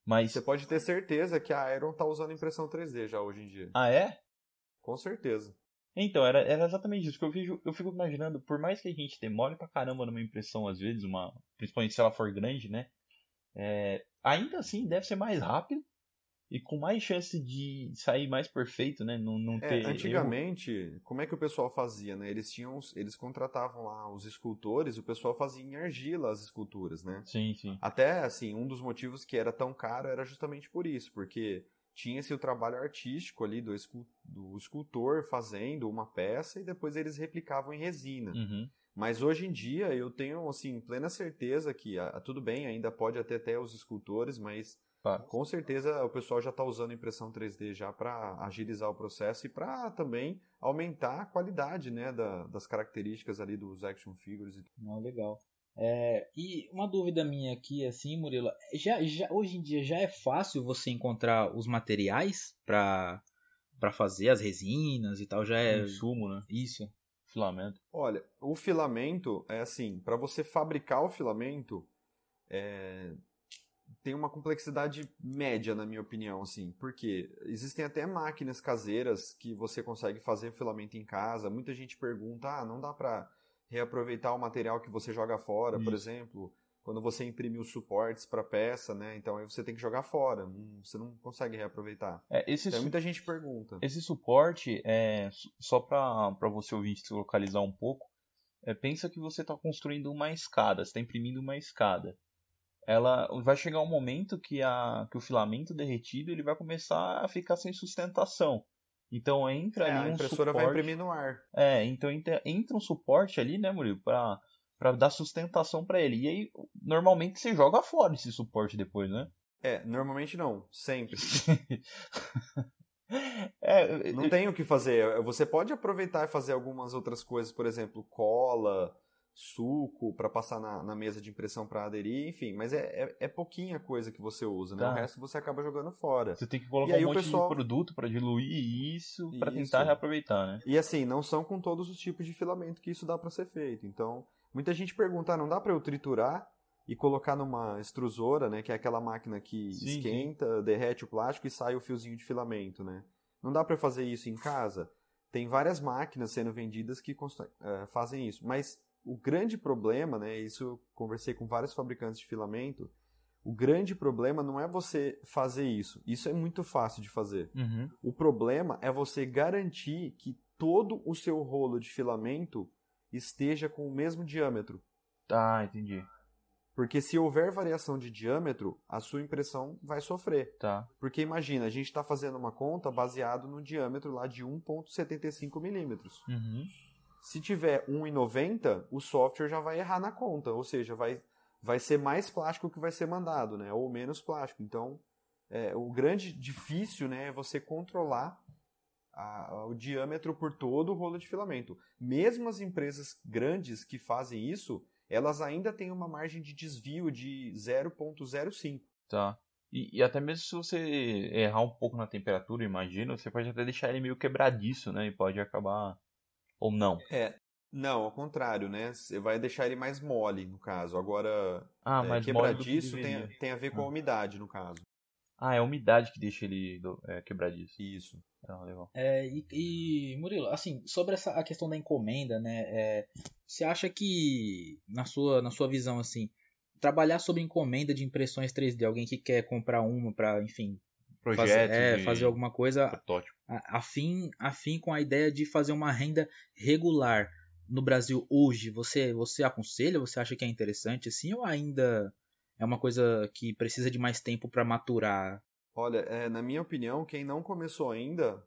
Mas... Você pode ter certeza que a Aeron tá usando impressão 3D já hoje em dia. Ah, é? Com certeza. Então, era, era exatamente isso que eu fico, eu fico imaginando, por mais que a gente demore pra caramba numa impressão, às vezes, uma, principalmente se ela for grande, né? É, ainda assim deve ser mais rápido e com mais chance de sair mais perfeito, né? Não, não é, ter antigamente, erro. como é que o pessoal fazia, né? Eles tinham, eles contratavam lá os escultores, o pessoal fazia em argila as esculturas, né? Sim, sim. Até assim, um dos motivos que era tão caro era justamente por isso, porque tinha-se o trabalho artístico ali do, do escultor fazendo uma peça e depois eles replicavam em resina. Uhum. Mas hoje em dia eu tenho assim plena certeza que ah, tudo bem, ainda pode até ter os escultores, mas com certeza o pessoal já está usando impressão 3D já para agilizar o processo e para também aumentar a qualidade né, da, das características ali dos action figures. Não, legal. É, e uma dúvida minha aqui, assim, Murilo, já, já, hoje em dia já é fácil você encontrar os materiais para para fazer as resinas e tal, já é insumo, né? Isso. Filamento. Olha, o filamento é assim, para você fabricar o filamento, é, tem uma complexidade média, na minha opinião, assim, porque existem até máquinas caseiras que você consegue fazer filamento em casa. Muita gente pergunta, ah, não dá para reaproveitar o material que você joga fora, Isso. por exemplo, quando você imprime os suportes para peça, né? Então aí você tem que jogar fora, não, você não consegue reaproveitar. É, esse então, muita gente pergunta. Esse suporte, é, só para você ouvir se localizar um pouco, é, pensa que você está construindo uma escada, você está imprimindo uma escada ela vai chegar um momento que, a, que o filamento derretido ele vai começar a ficar sem sustentação. Então entra é, ali um a impressora suporte, vai imprimir no ar. É, então entra, entra um suporte ali, né, Murilo, para para dar sustentação para ele. E aí normalmente você joga fora esse suporte depois, né? É, normalmente não, sempre. <laughs> é, não tem o que fazer. Você pode aproveitar e fazer algumas outras coisas, por exemplo, cola, suco para passar na, na, mesa de impressão para aderir, enfim, mas é, é, é, pouquinha coisa que você usa, né? Tá. O resto você acaba jogando fora. Você tem que colocar um monte pessoal... de produto para diluir isso, para tentar reaproveitar, né? E assim, não são com todos os tipos de filamento que isso dá para ser feito. Então, muita gente pergunta, ah, não dá para eu triturar e colocar numa extrusora, né, que é aquela máquina que sim, esquenta, sim. derrete o plástico e sai o fiozinho de filamento, né? Não dá para fazer isso em casa? Tem várias máquinas sendo vendidas que uh, fazem isso, mas o grande problema, né, isso eu conversei com vários fabricantes de filamento, o grande problema não é você fazer isso. Isso é muito fácil de fazer. Uhum. O problema é você garantir que todo o seu rolo de filamento esteja com o mesmo diâmetro. Tá, entendi. Porque se houver variação de diâmetro, a sua impressão vai sofrer. Tá. Porque imagina, a gente está fazendo uma conta baseado no diâmetro lá de 1,75 milímetros. Uhum. Se tiver 1,90, o software já vai errar na conta, ou seja, vai, vai ser mais plástico que vai ser mandado, né? Ou menos plástico. Então, é, o grande difícil né, é você controlar a, o diâmetro por todo o rolo de filamento. Mesmo as empresas grandes que fazem isso, elas ainda têm uma margem de desvio de 0,05. Tá. E, e, até mesmo se você errar um pouco na temperatura, imagina, você pode até deixar ele meio quebradiço, né? E pode acabar ou não? É. Não, ao contrário, né? Você vai deixar ele mais mole, no caso. Agora, ah, é, quebradiço que tem, tem a ver com ah. a umidade, no caso. Ah, é a umidade que deixa ele é, quebradiço. Isso. Ah, legal. É, e, e, Murilo, assim, sobre essa, a questão da encomenda, né? É, você acha que, na sua, na sua visão, assim, trabalhar sobre encomenda de impressões 3D, alguém que quer comprar uma para, enfim, projeto, fazer, é, fazer alguma coisa protótipo. afim, afim com a ideia de fazer uma renda regular no Brasil hoje. Você, você aconselha? Você acha que é interessante assim ou ainda é uma coisa que precisa de mais tempo para maturar? Olha, é, na minha opinião, quem não começou ainda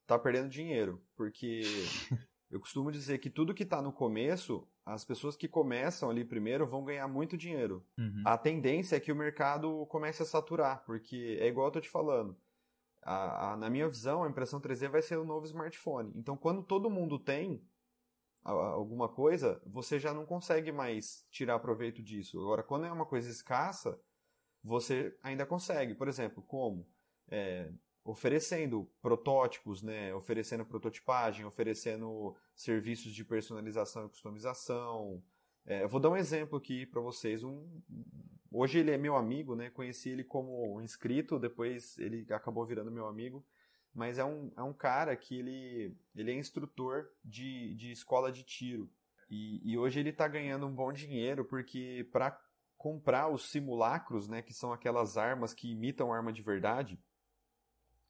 está é, perdendo dinheiro, porque <laughs> eu costumo dizer que tudo que está no começo as pessoas que começam ali primeiro vão ganhar muito dinheiro. Uhum. A tendência é que o mercado comece a saturar, porque é igual eu tô te falando. A, a, na minha visão, a impressão 3D vai ser o novo smartphone. Então, quando todo mundo tem alguma coisa, você já não consegue mais tirar proveito disso. Agora, quando é uma coisa escassa, você ainda consegue. Por exemplo, como? É, oferecendo protótipos, né, oferecendo prototipagem, oferecendo serviços de personalização e customização. É, vou dar um exemplo aqui para vocês, um, Hoje ele é meu amigo, né? Conheci ele como inscrito, depois ele acabou virando meu amigo. Mas é um, é um cara que ele, ele é instrutor de, de escola de tiro. E, e hoje ele está ganhando um bom dinheiro porque para comprar os simulacros, né, que são aquelas armas que imitam arma de verdade,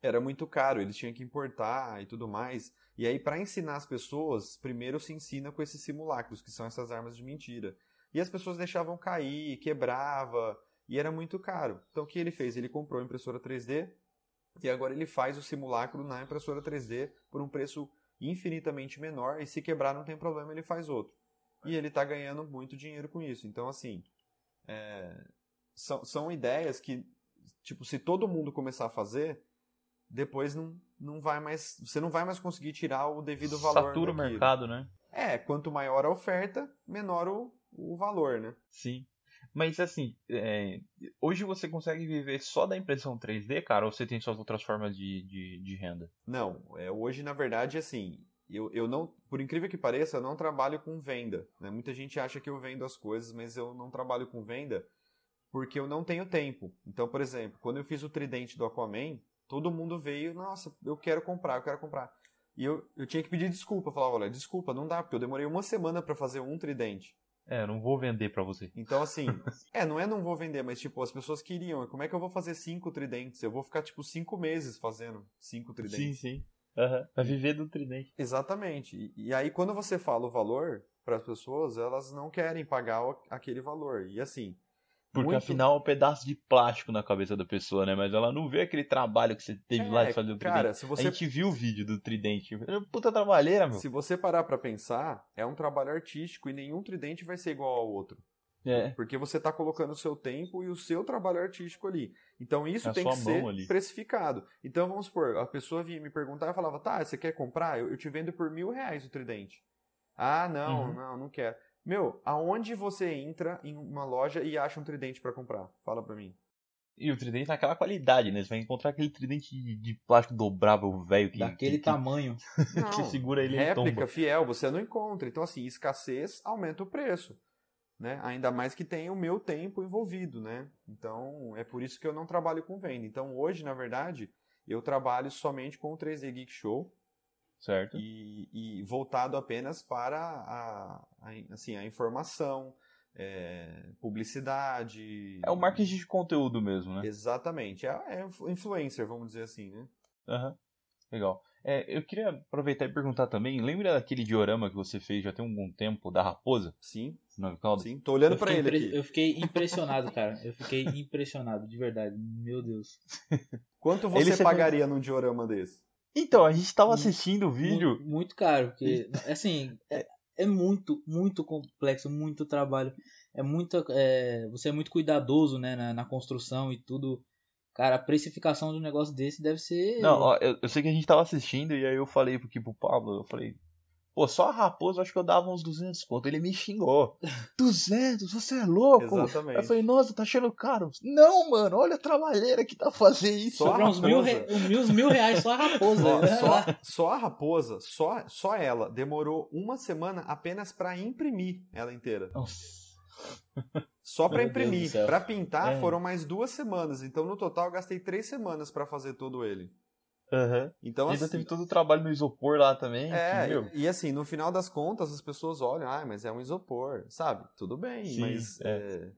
era muito caro, eles tinham que importar e tudo mais. E aí, para ensinar as pessoas, primeiro se ensina com esses simulacros, que são essas armas de mentira. E as pessoas deixavam cair, quebrava, e era muito caro. Então, o que ele fez? Ele comprou a impressora 3D e agora ele faz o simulacro na impressora 3D por um preço infinitamente menor. E se quebrar, não tem problema, ele faz outro. E ele está ganhando muito dinheiro com isso. Então, assim, é... são, são ideias que, tipo, se todo mundo começar a fazer, depois não, não vai mais. Você não vai mais conseguir tirar o devido valor. Satura o mercado, né? É, quanto maior a oferta, menor o, o valor, né? Sim. Mas assim, é, hoje você consegue viver só da impressão 3D, cara, ou você tem suas outras formas de, de, de renda? Não, é, hoje na verdade assim, eu, eu não, por incrível que pareça, eu não trabalho com venda. Né? Muita gente acha que eu vendo as coisas, mas eu não trabalho com venda porque eu não tenho tempo. Então, por exemplo, quando eu fiz o tridente do Aquaman, todo mundo veio, nossa, eu quero comprar, eu quero comprar. E eu, eu tinha que pedir desculpa, eu falava, olha, desculpa, não dá, porque eu demorei uma semana para fazer um tridente. É, não vou vender para você. Então, assim, <laughs> é, não é não vou vender, mas, tipo, as pessoas queriam. Como é que eu vou fazer cinco tridentes? Eu vou ficar, tipo, cinco meses fazendo cinco tridentes. Sim, sim. Uhum. Vai viver do tridente. Exatamente. E, e aí, quando você fala o valor para as pessoas, elas não querem pagar aquele valor. E assim, porque muito... afinal é um pedaço de plástico na cabeça da pessoa, né? Mas ela não vê aquele trabalho que você teve é, lá de fazer o tridente. Cara, se você... A gente viu o vídeo do tridente. É puta trabalheira, meu. Se você parar para pensar, é um trabalho artístico e nenhum tridente vai ser igual ao outro. É. Porque você está colocando o seu tempo e o seu trabalho artístico ali. Então isso a tem que ser ali. precificado. Então vamos supor, a pessoa vinha me perguntar e falava, tá, você quer comprar? Eu, eu te vendo por mil reais o tridente. Ah, não, uhum. não, não quero. Meu, aonde você entra em uma loja e acha um tridente para comprar? Fala pra mim. E o tridente naquela qualidade, né? Você vai encontrar aquele tridente de, plástico dobrável velho que. Daquele que, tamanho. <laughs> Não, que segura ele Réplica fiel, você não encontra. Então, assim, escassez aumenta o preço. Né? Ainda mais que tem o meu tempo envolvido, né? Então, é por isso que eu não trabalho com venda. Então, hoje, na verdade, eu trabalho somente com o 3D Geek Show Certo. E, e voltado apenas para a, a, assim, a informação, é, publicidade. É o marketing de conteúdo mesmo, né? Exatamente. É, é influencer, vamos dizer assim, né? Aham. Uhum. Legal. É, eu queria aproveitar e perguntar também, lembra daquele diorama que você fez já tem algum tempo da raposa? Sim. No Sim, tô olhando para ele aqui. Eu fiquei impressionado, cara. Eu fiquei impressionado, de verdade. Meu Deus. Quanto você pagaria num diorama desse? Então, a gente tava assistindo o vídeo. Muito, muito caro, porque, <laughs> assim, é, é, muito, muito complexo, muito trabalho. É muito. É, você é muito cuidadoso, né, na, na, construção e tudo. Cara, a precificação de um negócio desse deve ser. Não, ó, eu, eu, sei que a gente tava assistindo e aí eu falei pro, pro Pablo, eu falei, Pô, só a raposa acho que eu dava uns 200 conto. Ele me xingou. <laughs> 200? Você é louco? Exatamente. Eu falei, nossa, tá achando caro. Não, mano, olha a trabalheira que tá fazendo isso. Só uns mil, re... uns mil reais só a raposa. Ó, só, só, a raposa, só, só ela, demorou uma semana apenas para imprimir ela inteira. Nossa. Só para imprimir. Para pintar é. foram mais duas semanas. Então no total eu gastei três semanas para fazer todo ele. Uhum. Então, ainda assim, teve todo o trabalho no isopor lá também. É, e, e, assim, no final das contas, as pessoas olham, ah, mas é um isopor, sabe? Tudo bem, Sim, mas é.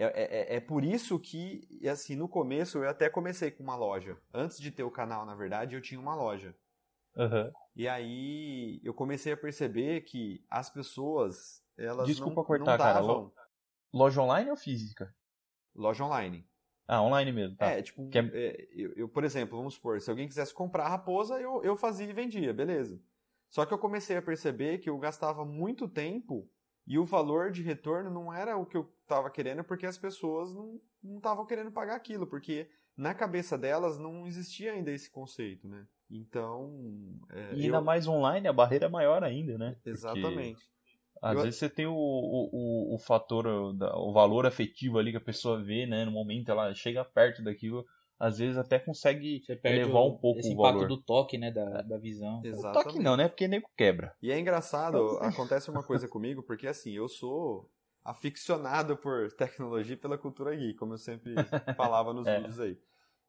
É, é, é, por isso que, assim, no começo eu até comecei com uma loja. Antes de ter o canal, na verdade, eu tinha uma loja. Uhum. E aí eu comecei a perceber que as pessoas, elas Desculpa não, cortar, não davam... cara. Loja online ou física? Loja online. Ah, online mesmo, tá. É, tipo, é... É, eu, eu, por exemplo, vamos supor, se alguém quisesse comprar a raposa, eu, eu fazia e vendia, beleza. Só que eu comecei a perceber que eu gastava muito tempo e o valor de retorno não era o que eu estava querendo porque as pessoas não estavam querendo pagar aquilo, porque na cabeça delas não existia ainda esse conceito, né? Então. É, e ainda eu... mais online, a barreira é maior ainda, né? Exatamente. Porque às eu... vezes você tem o, o, o, fator, o valor afetivo ali que a pessoa vê, né? No momento ela chega perto daquilo, às vezes até consegue elevar um pouco esse o valor. do toque, né? Da, da visão. Exatamente. O toque não, né? Porque nego quebra. E é engraçado, acontece uma coisa comigo, porque assim, eu sou aficionado por tecnologia e pela cultura geek, como eu sempre <laughs> falava nos é. vídeos aí.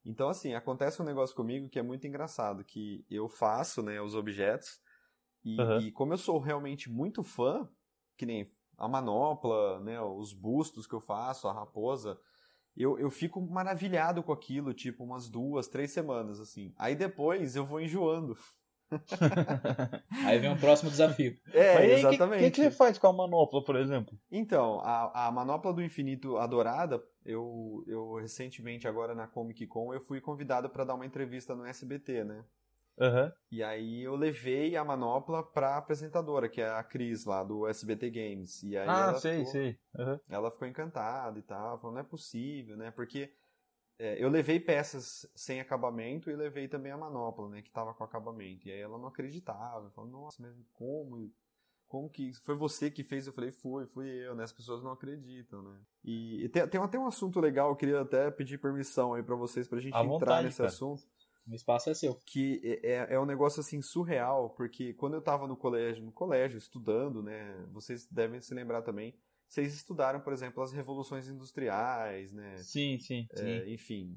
Então, assim, acontece um negócio comigo que é muito engraçado, que eu faço, né, os objetos, e, uhum. e como eu sou realmente muito fã, que nem a manopla, né, os bustos que eu faço, a raposa, eu, eu fico maravilhado com aquilo, tipo, umas duas, três semanas, assim. Aí depois eu vou enjoando. <laughs> aí vem um próximo desafio. É, Mas exatamente. O que, que, você faz com a manopla, por exemplo? Então, a, a manopla do infinito adorada, eu, eu recentemente, agora na Comic Con, eu fui convidado para dar uma entrevista no SBT, né? Uhum. E aí eu levei a manopla pra apresentadora, que é a Cris lá do SBT Games. E aí ah, ela sei, ficou, sei. Uhum. Ela ficou encantada e tal, falou, não é possível, né? Porque é, eu levei peças sem acabamento e levei também a manopla, né? Que tava com acabamento. E aí ela não acreditava, falou, nossa, mas como? Como que foi você que fez? Eu falei, fui, fui eu, né? As pessoas não acreditam, né? E, e tem, tem até um assunto legal, eu queria até pedir permissão aí para vocês pra gente entrar vontade, nesse cara. assunto. O espaço é seu. Que é, é, é um negócio assim surreal, porque quando eu estava no colégio, no colégio, estudando, né? Vocês devem se lembrar também. Vocês estudaram, por exemplo, as revoluções industriais, né? Sim, sim. É, sim. Enfim.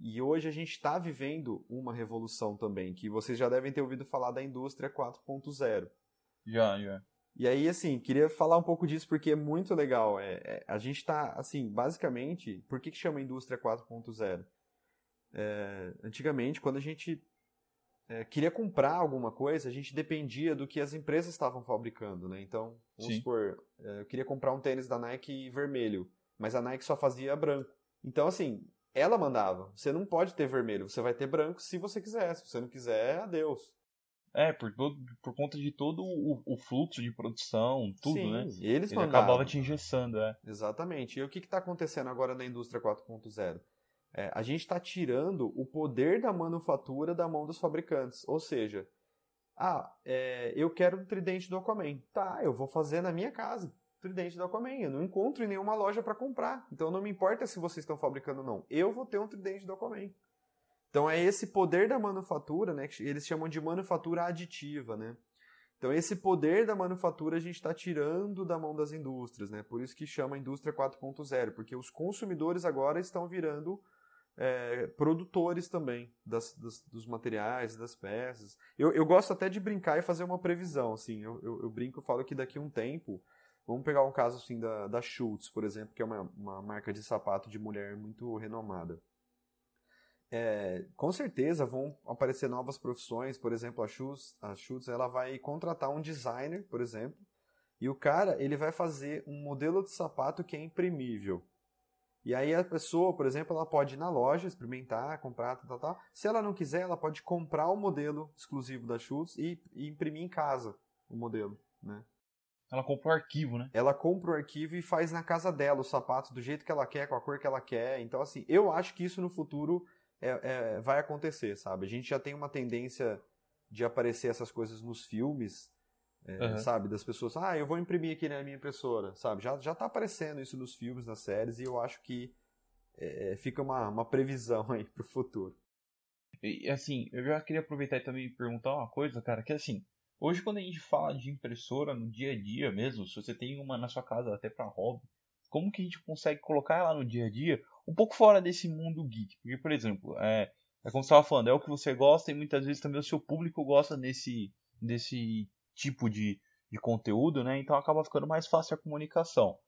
E hoje a gente está vivendo uma revolução também, que vocês já devem ter ouvido falar da indústria 4.0. Já, já. E aí, assim, queria falar um pouco disso porque é muito legal. É, é a gente está, assim, basicamente, por que, que chama indústria 4.0? É, antigamente, quando a gente é, queria comprar alguma coisa, a gente dependia do que as empresas estavam fabricando, né? Então, vamos Sim. supor, é, eu queria comprar um tênis da Nike vermelho, mas a Nike só fazia branco. Então, assim, ela mandava. Você não pode ter vermelho, você vai ter branco se você quiser. Se você não quiser, adeus. É, por, todo, por conta de todo o, o fluxo de produção, tudo, Sim, né? Eles Ele mandavam. acabava te engessando, é. Exatamente. E o que está acontecendo agora na indústria 4.0? É, a gente está tirando o poder da manufatura da mão dos fabricantes. Ou seja, ah, é, eu quero um tridente do Aquaman. Tá, eu vou fazer na minha casa. Tridente do Aquaman. Eu não encontro em nenhuma loja para comprar. Então não me importa se vocês estão fabricando ou não. Eu vou ter um tridente do Aquaman. Então é esse poder da manufatura, né? Que eles chamam de manufatura aditiva, né? Então esse poder da manufatura a gente está tirando da mão das indústrias, né? Por isso que chama indústria 4.0, porque os consumidores agora estão virando é, produtores também das, das, dos materiais, das peças. Eu, eu gosto até de brincar e fazer uma previsão, assim. Eu, eu, eu brinco e falo que daqui a um tempo, vamos pegar um caso assim da, da Schultz, por exemplo, que é uma, uma marca de sapato de mulher muito renomada. É, com certeza vão aparecer novas profissões, por exemplo, a Schultz, a Schultz ela vai contratar um designer, por exemplo, e o cara ele vai fazer um modelo de sapato que é imprimível. E aí a pessoa, por exemplo, ela pode ir na loja, experimentar, comprar, tal, tal, tal. Se ela não quiser, ela pode comprar o modelo exclusivo da Schultz e, e imprimir em casa o modelo, né? Ela compra o arquivo, né? Ela compra o arquivo e faz na casa dela o sapato do jeito que ela quer, com a cor que ela quer. Então, assim, eu acho que isso no futuro é, é, vai acontecer, sabe? A gente já tem uma tendência de aparecer essas coisas nos filmes, é, uhum. Sabe? Das pessoas, ah, eu vou imprimir aqui na minha impressora, sabe? Já, já tá aparecendo isso nos filmes, nas séries, e eu acho que é, fica uma, uma previsão <laughs> aí pro futuro. E assim, eu já queria aproveitar e também perguntar uma coisa, cara, que assim, hoje quando a gente fala de impressora no dia a dia mesmo, se você tem uma na sua casa até para hobby, como que a gente consegue colocar ela no dia a dia um pouco fora desse mundo geek? Porque, por exemplo, é, é como você estava falando, é o que você gosta e muitas vezes também o seu público gosta desse, desse tipo de, de conteúdo, né? Então acaba ficando mais fácil a comunicação.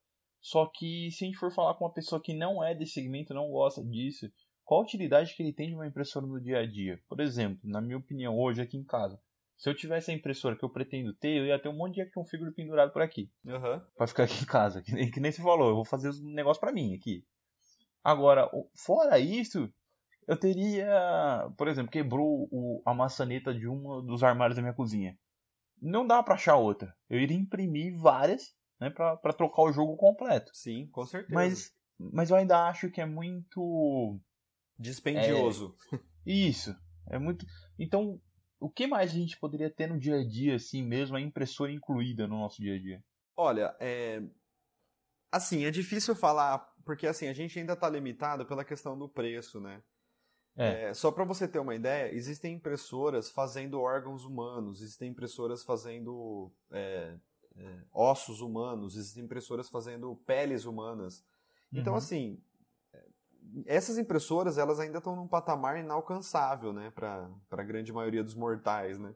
Só que se a gente for falar com uma pessoa que não é desse segmento, não gosta disso, qual a utilidade que ele tem de uma impressora no dia a dia? Por exemplo, na minha opinião, hoje aqui em casa, se eu tivesse a impressora que eu pretendo ter, eu ia ter um monte de action figure pendurado por aqui. Uhum. Pra ficar aqui em casa. Que nem, que nem você falou, eu vou fazer os negócios para mim aqui. Agora, fora isso, eu teria, por exemplo, quebrou o, a maçaneta de um dos armários da minha cozinha não dá para achar outra. Eu iria imprimir várias, né, para trocar o jogo completo. Sim, com certeza. Mas, mas eu ainda acho que é muito dispendioso. É, isso, é muito. Então, o que mais a gente poderia ter no dia a dia, assim mesmo, a impressora incluída no nosso dia a dia? Olha, é... assim, é difícil falar, porque assim, a gente ainda está limitado pela questão do preço, né? É. É, só para você ter uma ideia, existem impressoras fazendo órgãos humanos, existem impressoras fazendo é, é, ossos humanos, existem impressoras fazendo peles humanas. Então, uhum. assim, essas impressoras elas ainda estão num patamar inalcançável, né, para a grande maioria dos mortais, né?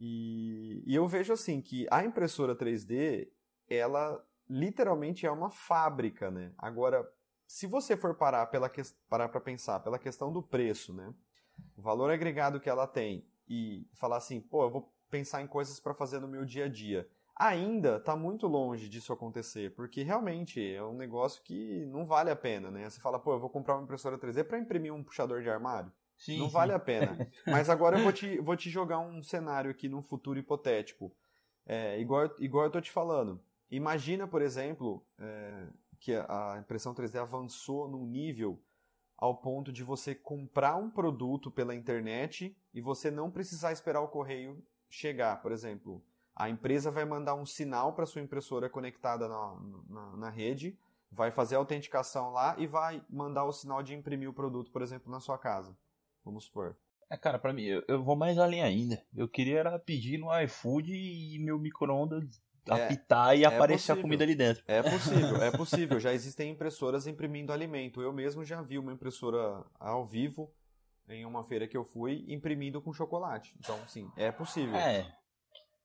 E, e, eu vejo assim que a impressora 3D, ela literalmente é uma fábrica, né? Agora, se você for parar pela parar para pensar pela questão do preço, né? O valor agregado que ela tem e falar assim, pô, eu vou pensar em coisas para fazer no meu dia a dia ainda está muito longe disso acontecer, porque realmente é um negócio que não vale a pena, né? Você fala, pô, eu vou comprar uma impressora 3D para imprimir um puxador de armário. Sim, não sim. vale a pena. <laughs> Mas agora eu vou te, vou te jogar um cenário aqui num futuro hipotético. É, igual, igual eu tô te falando. Imagina, por exemplo, é, que a impressão 3D avançou num nível ao ponto de você comprar um produto pela internet e você não precisar esperar o correio chegar, por exemplo. A empresa vai mandar um sinal para sua impressora conectada na, na, na, rede, vai fazer a autenticação lá e vai mandar o sinal de imprimir o produto, por exemplo, na sua casa. Vamos supor. É, cara, para mim, eu, eu, vou mais além ainda. Eu queria pedir no iFood e meu micro-ondas é, apitar e é aparecer possível. a comida ali dentro. É possível, <laughs> é possível. Já existem impressoras imprimindo alimento. Eu mesmo já vi uma impressora ao vivo em uma feira que eu fui imprimindo com chocolate. Então, sim, é possível. É,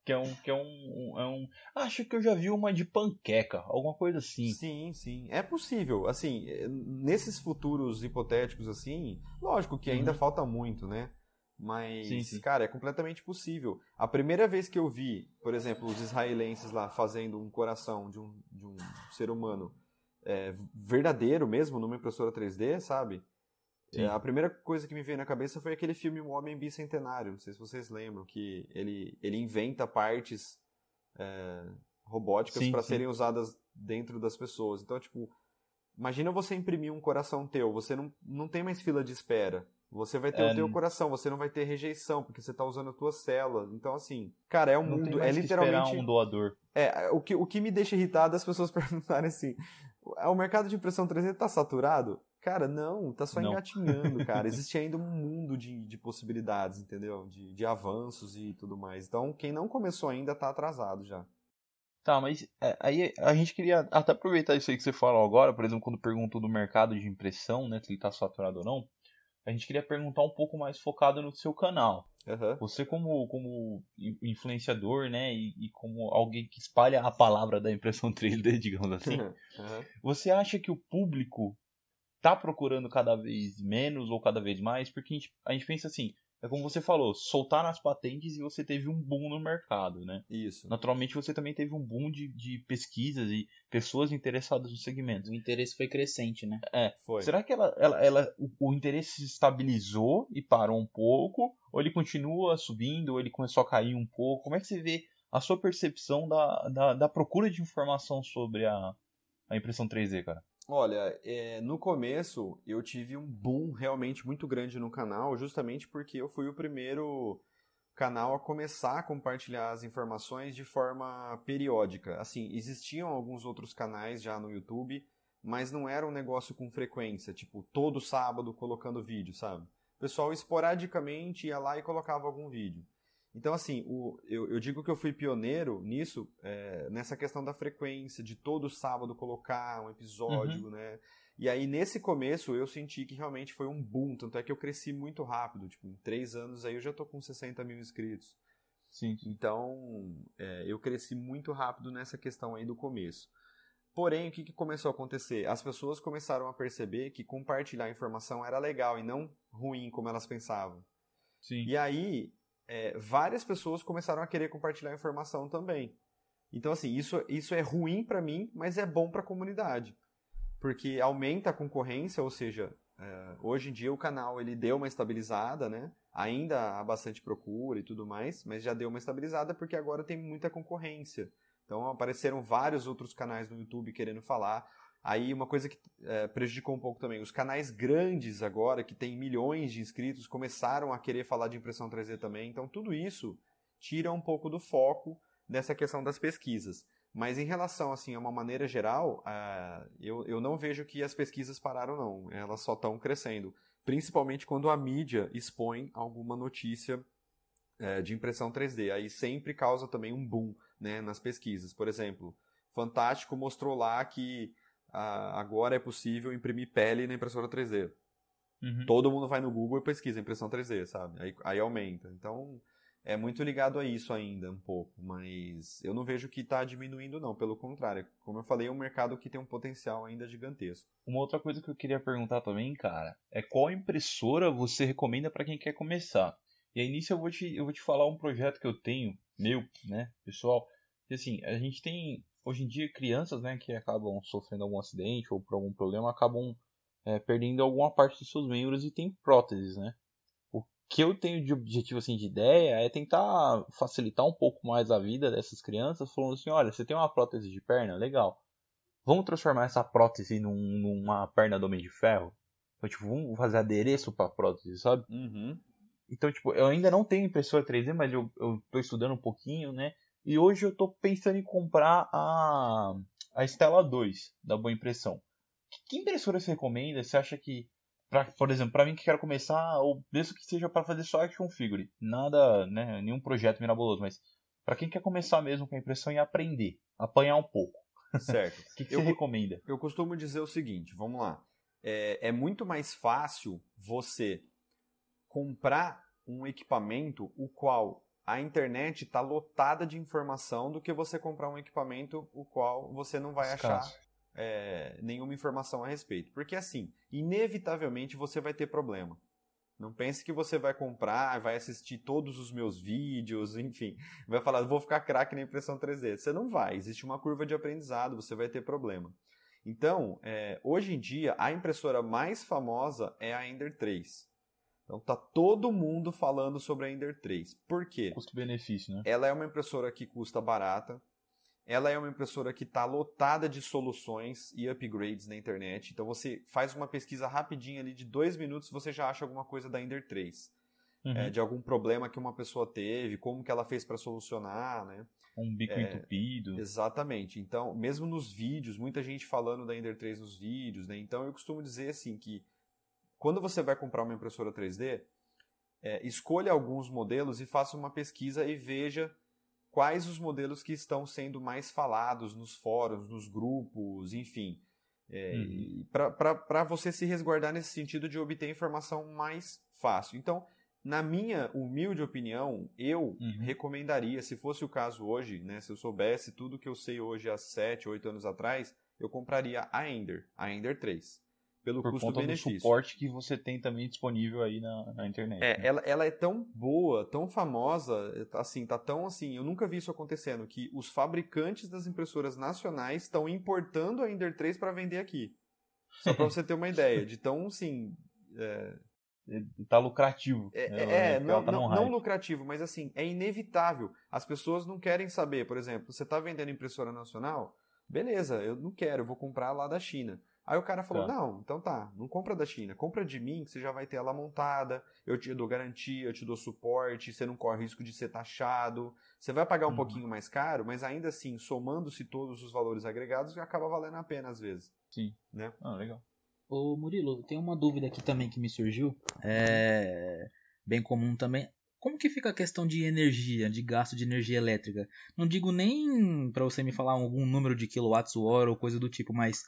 que é um que é um, é um acho que eu já vi uma de panqueca alguma coisa assim sim sim é possível assim é, nesses futuros hipotéticos assim lógico que ainda uhum. falta muito né mas sim, sim. cara é completamente possível a primeira vez que eu vi por exemplo os israelenses lá fazendo um coração de um, de um ser humano é, verdadeiro mesmo numa impressora 3D sabe é, a primeira coisa que me veio na cabeça foi aquele filme O Homem Bicentenário. Não sei se vocês lembram, que ele, ele inventa partes é, robóticas para serem usadas dentro das pessoas. Então, tipo, imagina você imprimir um coração teu, você não, não tem mais fila de espera. Você vai ter é, o teu coração, você não vai ter rejeição, porque você está usando as tuas células. Então, assim, cara, é um não mundo. é literalmente. um doador. É, o que, o que me deixa irritado é as pessoas <laughs> perguntarem assim: o mercado de impressão 3D está saturado? Cara, não, tá só não. engatinhando, cara. <laughs> Existe ainda um mundo de, de possibilidades, entendeu? De, de avanços e tudo mais. Então, quem não começou ainda tá atrasado já. Tá, mas é, aí a gente queria até aproveitar isso aí que você falou agora, por exemplo, quando perguntou do mercado de impressão, né, se ele tá saturado ou não. A gente queria perguntar um pouco mais focado no seu canal. Uhum. Você como, como influenciador, né, e, e, como alguém que espalha a palavra da impressão <laughs> 3D, digamos assim, uhum. você acha que o público tá procurando cada vez menos ou cada vez mais, porque a gente, a gente pensa assim, é como você falou, soltar nas patentes e você teve um boom no mercado, né? Isso. Naturalmente você também teve um boom de, de pesquisas e pessoas interessadas no segmento. O interesse foi crescente, né? É. Foi. Será que ela, ela, ela o, o, interesse se estabilizou e parou um pouco? Ou ele continua subindo, ou ele começou a cair um pouco? Como é que você vê a sua percepção da, da, da procura de informação sobre a, a impressão 3D, cara? Olha, é, no começo eu tive um boom realmente muito grande no canal, justamente porque eu fui o primeiro canal a começar a compartilhar as informações de forma periódica. Assim, existiam alguns outros canais já no YouTube, mas não era um negócio com frequência, tipo todo sábado colocando vídeo, sabe? O pessoal esporadicamente ia lá e colocava algum vídeo. Então, assim, o, eu, eu, digo que eu fui pioneiro nisso, é, nessa questão da frequência, de todo sábado colocar um episódio, uhum. né? E aí, nesse começo, eu senti que realmente foi um boom, tanto é que eu cresci muito rápido, tipo, em três anos aí eu já tô com 60 mil inscritos. Sim. Então, é, eu cresci muito rápido nessa questão aí do começo. Porém, o que, que começou a acontecer? As pessoas começaram a perceber que compartilhar informação era legal e não ruim como elas pensavam. Sim. E aí, é, várias pessoas começaram a querer compartilhar informação também. Então, assim, isso, isso é ruim para mim, mas é bom para a comunidade. Porque aumenta a concorrência, ou seja, é, hoje em dia o canal ele deu uma estabilizada, né? Ainda há bastante procura e tudo mais, mas já deu uma estabilizada porque agora tem muita concorrência. Então apareceram vários outros canais no YouTube querendo falar. Aí uma coisa que é, prejudicou um pouco também, os canais grandes agora, que tem milhões de inscritos, começaram a querer falar de impressão 3D também. Então tudo isso tira um pouco do foco dessa questão das pesquisas. Mas em relação assim a uma maneira geral, uh, eu, eu não vejo que as pesquisas pararam não. Elas só estão crescendo. Principalmente quando a mídia expõe alguma notícia uh, de impressão 3D. Aí sempre causa também um boom né, nas pesquisas. Por exemplo, Fantástico mostrou lá que ah, agora é possível imprimir pele na impressora 3D. Uhum. Todo mundo vai no Google e pesquisa impressão 3D, sabe? Aí, aí aumenta. Então, é muito ligado a isso ainda, um pouco. Mas eu não vejo que está diminuindo, não. Pelo contrário. Como eu falei, é um mercado que tem um potencial ainda gigantesco. Uma outra coisa que eu queria perguntar também, cara, é qual impressora você recomenda para quem quer começar? E aí nisso eu vou te, eu vou te falar um projeto que eu tenho, meu, né, pessoal. Que assim, a gente tem hoje em dia crianças, né, que acabam sofrendo algum acidente ou por algum problema, acabam é, perdendo alguma parte dos seus membros e tem próteses, né? O que eu tenho de objetivo assim de ideia é tentar facilitar um pouco mais a vida dessas crianças, falando assim, olha, você tem uma prótese de perna, legal. Vamos transformar essa prótese num, numa perna do homem de ferro? Então, tipo, vamos fazer adereço para prótese, sabe? Uhum. Então, tipo, eu ainda não tenho impressora 3D, mas eu, eu tô estudando um pouquinho, né? E hoje eu tô pensando em comprar a, a Stella 2 da Boa Impressão. Que impressora você recomenda? Você acha que, pra, por exemplo, para mim que quero começar, ou mesmo que seja para fazer só action figure, nada, né, nenhum projeto miraboloso, mas para quem quer começar mesmo com a impressão e aprender, apanhar um pouco. Certo. <laughs> O que, que eu, você recomenda? Eu costumo dizer o seguinte, vamos lá. É, é muito mais fácil você comprar um equipamento o qual a internet está lotada de informação do que você comprar um equipamento o qual você não vai achar é, nenhuma informação a respeito. Porque assim, inevitavelmente você vai ter problema. Não pense que você vai comprar, vai assistir todos os meus vídeos, enfim, vai falar, vou ficar craque na impressão 3D. Você não vai, existe uma curva de aprendizado, você vai ter problema. Então, é, hoje em dia, a impressora mais famosa é a Ender 3. Então tá todo mundo falando sobre a Ender 3. Por quê? Custo-benefício, né? Ela é uma impressora que custa barata. Ela é uma impressora que está lotada de soluções e upgrades na internet. Então você faz uma pesquisa rapidinha ali de dois minutos você já acha alguma coisa da Ender 3. Uhum. É, de algum problema que uma pessoa teve, como que ela fez para solucionar, né? Um bico é, entupido. Exatamente. Então, mesmo nos vídeos, muita gente falando da Ender 3 nos vídeos, né? Então eu costumo dizer assim que quando você vai comprar uma impressora 3D, é, escolha alguns modelos e faça uma pesquisa e veja quais os modelos que estão sendo mais falados nos fóruns, nos grupos, enfim. É, uhum. Para você se resguardar nesse sentido de obter informação mais fácil. Então, na minha humilde opinião, eu uhum. recomendaria, se fosse o caso hoje, né, se eu soubesse tudo que eu sei hoje há 7, 8 anos atrás, eu compraria a Ender, a Ender 3 pelo custo-benefício. do suporte que você tem também disponível aí na, na internet. É, né? ela, ela é tão boa, tão famosa, assim, tá tão assim, eu nunca vi isso acontecendo, que os fabricantes das impressoras nacionais estão importando a Ender 3 para vender aqui. Só para você ter uma ideia, de tão, assim... É... Tá lucrativo. É, né? é, é não, tá não, não, lucrativo, mas assim, é inevitável. As pessoas não querem saber, por exemplo, você tá vendendo impressora nacional, beleza, eu não quero, eu vou comprar lá da China. Aí o cara falou: tá. não, então tá, não compra da China, compra de mim, que você já vai ter ela montada, eu te dou garantia, eu te dou suporte, você não corre risco de ser taxado. Você vai pagar um uhum. pouquinho mais caro, mas ainda assim, somando-se todos os valores agregados, acaba valendo a pena às vezes. Sim. Né? Ah, legal. Ô Murilo, tem uma dúvida aqui também que me surgiu, é bem comum também. Como que fica a questão de energia, de gasto de energia elétrica? Não digo nem para você me falar algum número de quilowatts-hora ou coisa do tipo, mas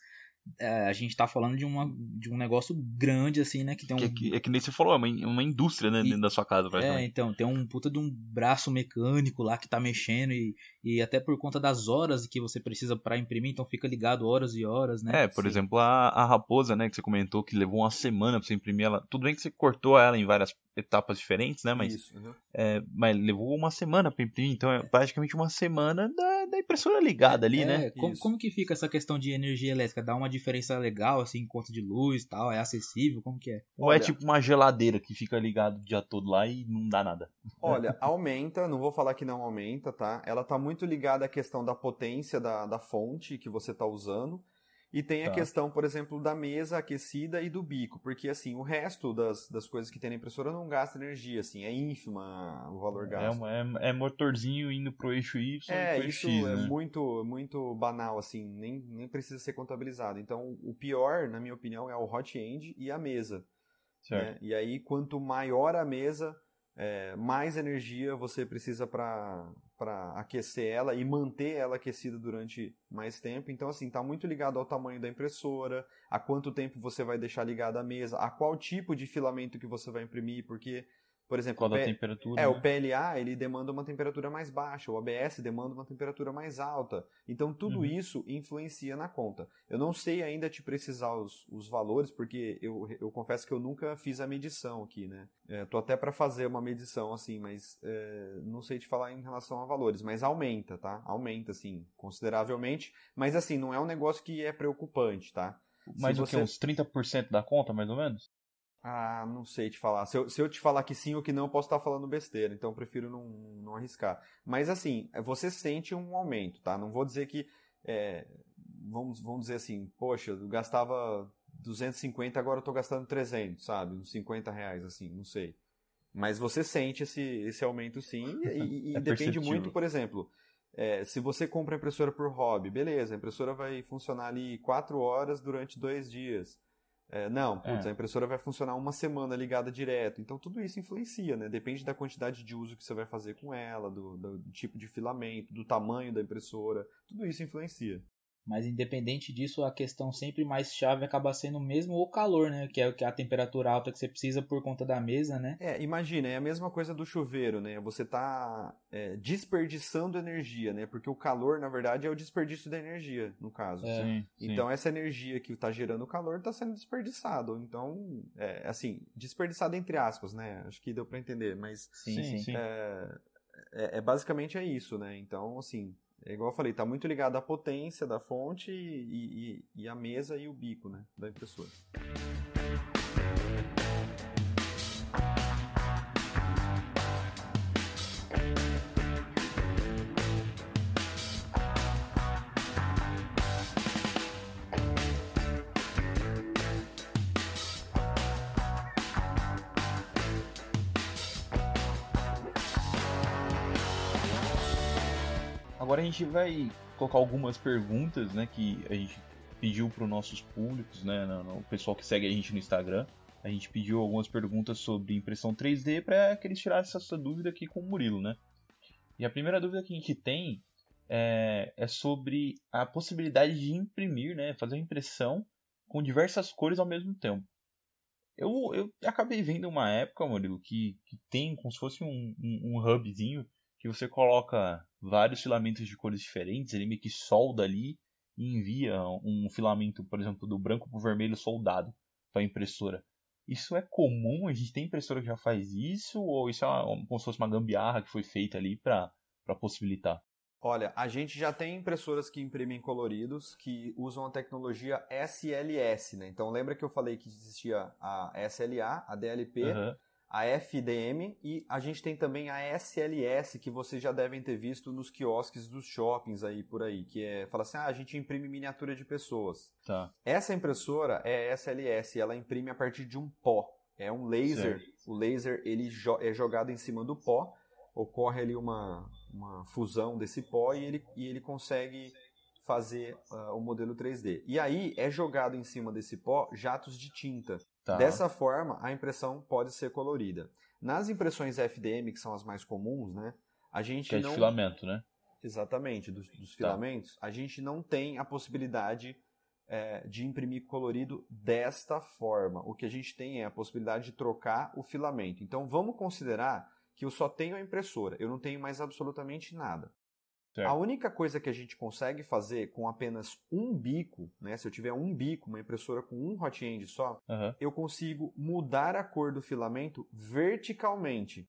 a gente está falando de, uma, de um negócio grande, assim, né? Que tem um... é, que, é que nem você falou, é uma, uma indústria, né, e, dentro da sua casa, É, então, tem um puta de um braço mecânico lá que tá mexendo e, e até por conta das horas que você precisa para imprimir, então fica ligado horas e horas, né? É, por Sim. exemplo, a, a raposa, né, que você comentou que levou uma semana para você imprimir ela. Tudo bem que você cortou ela em várias etapas diferentes, né? Mas, Isso, uhum. é, mas levou uma semana para imprimir, então é praticamente uma semana da, da impressora ligada ali, é, né? Como, como, que fica essa questão de energia elétrica? Dá uma diferença legal, assim, em conta de luz tal? É acessível? Como que é? Ou é Olha, é tipo uma geladeira que fica ligado o dia todo lá e não dá nada? <laughs> Olha, aumenta, não vou falar que não aumenta, tá? Ela tá muito ligada à questão da potência da, da fonte que você tá usando. E tem a tá. questão, por exemplo, da mesa aquecida e do bico, porque assim, o resto das, das coisas que tem na impressora não gasta energia, assim, é ínfima o valor é gasto. É, é, é motorzinho indo pro eixo Y é, pro isso X, é né? muito, muito banal, assim, nem, nem precisa ser contabilizado. Então, o pior, na minha opinião, é o hot end e a mesa. Né? E aí, quanto maior a mesa, é, mais energia você precisa para aquecer ela e manter ela aquecida durante mais tempo. Então, assim, está muito ligado ao tamanho da impressora, a quanto tempo você vai deixar ligada a mesa, a qual tipo de filamento que você vai imprimir, porque por exemplo, Qual a temperatura? É, né? o PLA ele demanda uma temperatura mais baixa, o ABS demanda uma temperatura mais alta. Então tudo uhum. isso influencia na conta. Eu não sei ainda te precisar os, os valores, porque eu, eu confesso que eu nunca fiz a medição aqui, né? É, tô até para fazer uma medição assim, mas é, não sei te falar em relação a valores, mas aumenta, tá? Aumenta, assim, consideravelmente. Mas assim, não é um negócio que é preocupante, tá? Mais o você... que? Uns 30% da conta, mais ou menos? Ah, não sei te falar. Se eu, se eu te falar que sim ou que não, eu posso estar falando besteira, então eu prefiro não, não arriscar. Mas assim, você sente um aumento, tá? Não vou dizer que. É, vamos, vamos dizer assim, poxa, eu gastava 250, agora eu estou gastando 300, sabe? Uns 50 reais, assim, não sei. Mas você sente esse, esse aumento sim, e, e <laughs> é depende muito, por exemplo, é, se você compra a impressora por hobby, beleza, a impressora vai funcionar ali 4 horas durante dois dias. É, não, putz, é. a impressora vai funcionar uma semana ligada direto. Então tudo isso influencia, né? Depende da quantidade de uso que você vai fazer com ela, do, do tipo de filamento, do tamanho da impressora. Tudo isso influencia. Mas independente disso, a questão sempre mais chave acaba sendo mesmo o calor, né? Que é a temperatura alta que você precisa por conta da mesa, né? É, imagina, é a mesma coisa do chuveiro, né? Você está é, desperdiçando energia, né? Porque o calor, na verdade, é o desperdício da energia, no caso. É, sim, então, sim. essa energia que está gerando calor está sendo desperdiçada. Então, é, assim, desperdiçada entre aspas, né? Acho que deu para entender, mas... Sim, sim. sim. É, é, é, basicamente é isso, né? Então, assim, é igual eu falei, está muito ligado à potência da fonte e, e, e a mesa e o bico né, da impressora. Agora a gente vai colocar algumas perguntas, né, que a gente pediu para os nossos públicos, né, o pessoal que segue a gente no Instagram. A gente pediu algumas perguntas sobre impressão 3D para que eles tirassem essa dúvida aqui com o Murilo, né? E a primeira dúvida que a gente tem é, é sobre a possibilidade de imprimir, né, fazer impressão com diversas cores ao mesmo tempo. Eu, eu acabei vendo uma época, Murilo, que, que tem como se fosse um, um, um hubzinho que você coloca vários filamentos de cores diferentes, ele meio que solda ali e envia um filamento, por exemplo, do branco para o vermelho soldado para a impressora. Isso é comum? A gente tem impressora que já faz isso? Ou isso é uma, como se fosse uma gambiarra que foi feita ali para possibilitar? Olha, a gente já tem impressoras que imprimem coloridos que usam a tecnologia SLS, né? Então lembra que eu falei que existia a SLA, a DLP, uhum a FDM e a gente tem também a SLS, que vocês já devem ter visto nos quiosques dos shoppings aí por aí, que é, fala assim, ah, a gente imprime miniatura de pessoas. Tá. Essa impressora é SLS, ela imprime a partir de um pó. É um laser. O laser ele jo é jogado em cima do pó, ocorre ali uma, uma fusão desse pó e ele, e ele consegue fazer uh, o modelo 3D. E aí é jogado em cima desse pó jatos de tinta. Tá. Dessa forma, a impressão pode ser colorida. Nas impressões FDM, que são as mais comuns, né? A gente que é não... de filamento, né? Exatamente, dos, dos tá. filamentos. A gente não tem a possibilidade é, de imprimir colorido desta forma. O que a gente tem é a possibilidade de trocar o filamento. Então, vamos considerar que eu só tenho a impressora. Eu não tenho mais absolutamente nada. Certo. A única coisa que a gente consegue fazer com apenas um bico, né, se eu tiver um bico, uma impressora com um hot end só, uhum. eu consigo mudar a cor do filamento verticalmente.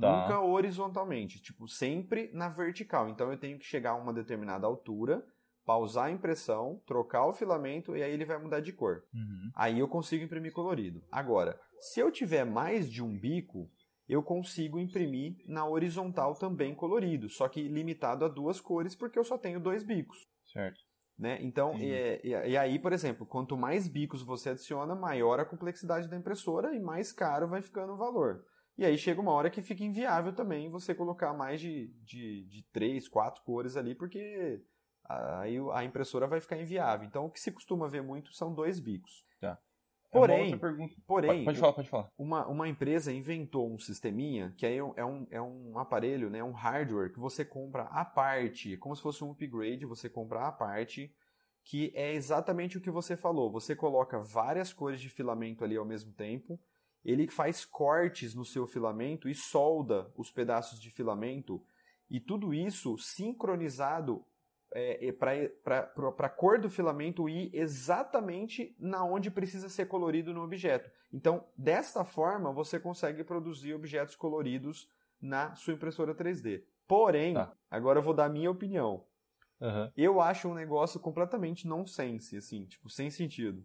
Tá. Nunca horizontalmente, tipo, sempre na vertical. Então eu tenho que chegar a uma determinada altura, pausar a impressão, trocar o filamento e aí ele vai mudar de cor. Uhum. Aí eu consigo imprimir colorido. Agora, se eu tiver mais de um bico, eu consigo imprimir na horizontal também colorido, só que limitado a duas cores porque eu só tenho dois bicos. Certo. Né? Então, e, e, e, aí, por exemplo, quanto mais bicos você adiciona, maior a complexidade da impressora e mais caro vai ficando o valor. E aí chega uma hora que fica inviável também você colocar mais de, de, de três, quatro cores ali, porque aí a impressora vai ficar inviável. Então, o que se costuma ver muito são dois bicos. Tá. Porém, porém pode, falar, pode falar. Uma, uma empresa inventou um sisteminha que é um, é, um, é um aparelho, né, um hardware que você compra à parte, como se fosse um upgrade, você compra à parte, que é exatamente o que você falou. Você coloca várias cores de filamento ali ao mesmo tempo, ele faz cortes no seu filamento e solda os pedaços de filamento, e tudo isso sincronizado é, é para a cor do filamento ir exatamente na onde precisa ser colorido no objeto. Então, desta forma, você consegue produzir objetos coloridos na sua impressora 3D. Porém, tá. agora eu vou dar a minha opinião. Uhum. Eu acho um negócio completamente nonsense, assim, tipo, sem sentido.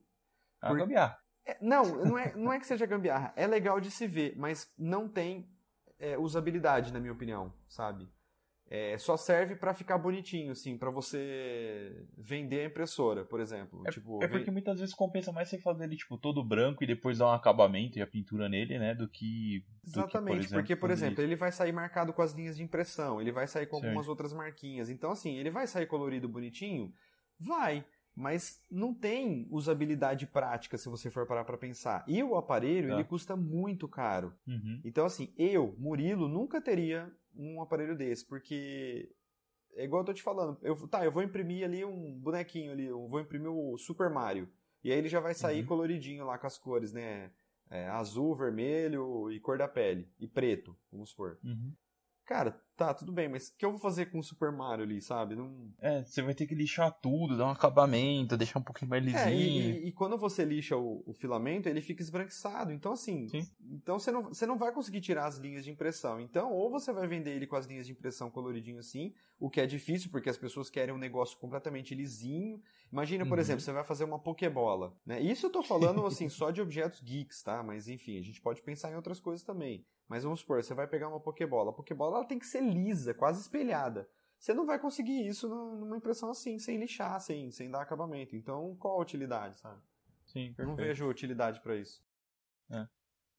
Ah, Por... gambiarra. É, não, não é, não é que seja gambiarra. É legal de se ver, mas não tem é, usabilidade, na minha opinião, sabe? É, só serve para ficar bonitinho, assim, para você vender a impressora, por exemplo. É, tipo, é porque muitas vezes compensa mais você fazer ele tipo todo branco e depois dar um acabamento e a pintura nele, né, do que do exatamente, que, por exemplo, porque por exemplo ele vai sair marcado com as linhas de impressão, ele vai sair com algumas Sim. outras marquinhas, então assim ele vai sair colorido, bonitinho, vai. Mas não tem usabilidade prática se você for parar para pensar. E o aparelho, tá. ele custa muito caro. Uhum. Então, assim, eu, Murilo, nunca teria um aparelho desse, porque é igual eu tô te falando. Eu, tá, eu vou imprimir ali um bonequinho ali, eu vou imprimir o Super Mario. E aí ele já vai sair uhum. coloridinho lá com as cores, né? É, azul, vermelho e cor da pele. E preto, vamos supor. Uhum. Cara, tá, tudo bem, mas o que eu vou fazer com o Super Mario ali, sabe? Não... É, você vai ter que lixar tudo, dar um acabamento, deixar um pouquinho mais lisinho. É, e, e, e quando você lixa o, o, filamento, ele fica esbranquiçado. Então, assim, Sim. então você não, você não vai conseguir tirar as linhas de impressão. Então, ou você vai vender ele com as linhas de impressão coloridinho assim, o que é difícil, porque as pessoas querem um negócio completamente lisinho. Imagina, por uhum. exemplo, você vai fazer uma Pokébola. Né? Isso eu tô falando, assim, <laughs> só de objetos geeks, tá? Mas, enfim, a gente pode pensar em outras coisas também. Mas vamos supor, você vai pegar uma Pokébola. A Pokébola ela tem que ser lisa, quase espelhada. Você não vai conseguir isso numa impressão assim, sem lixar, sem, sem dar acabamento. Então, qual a utilidade, sabe? Sim, perfeito. Eu não vejo utilidade para isso. É.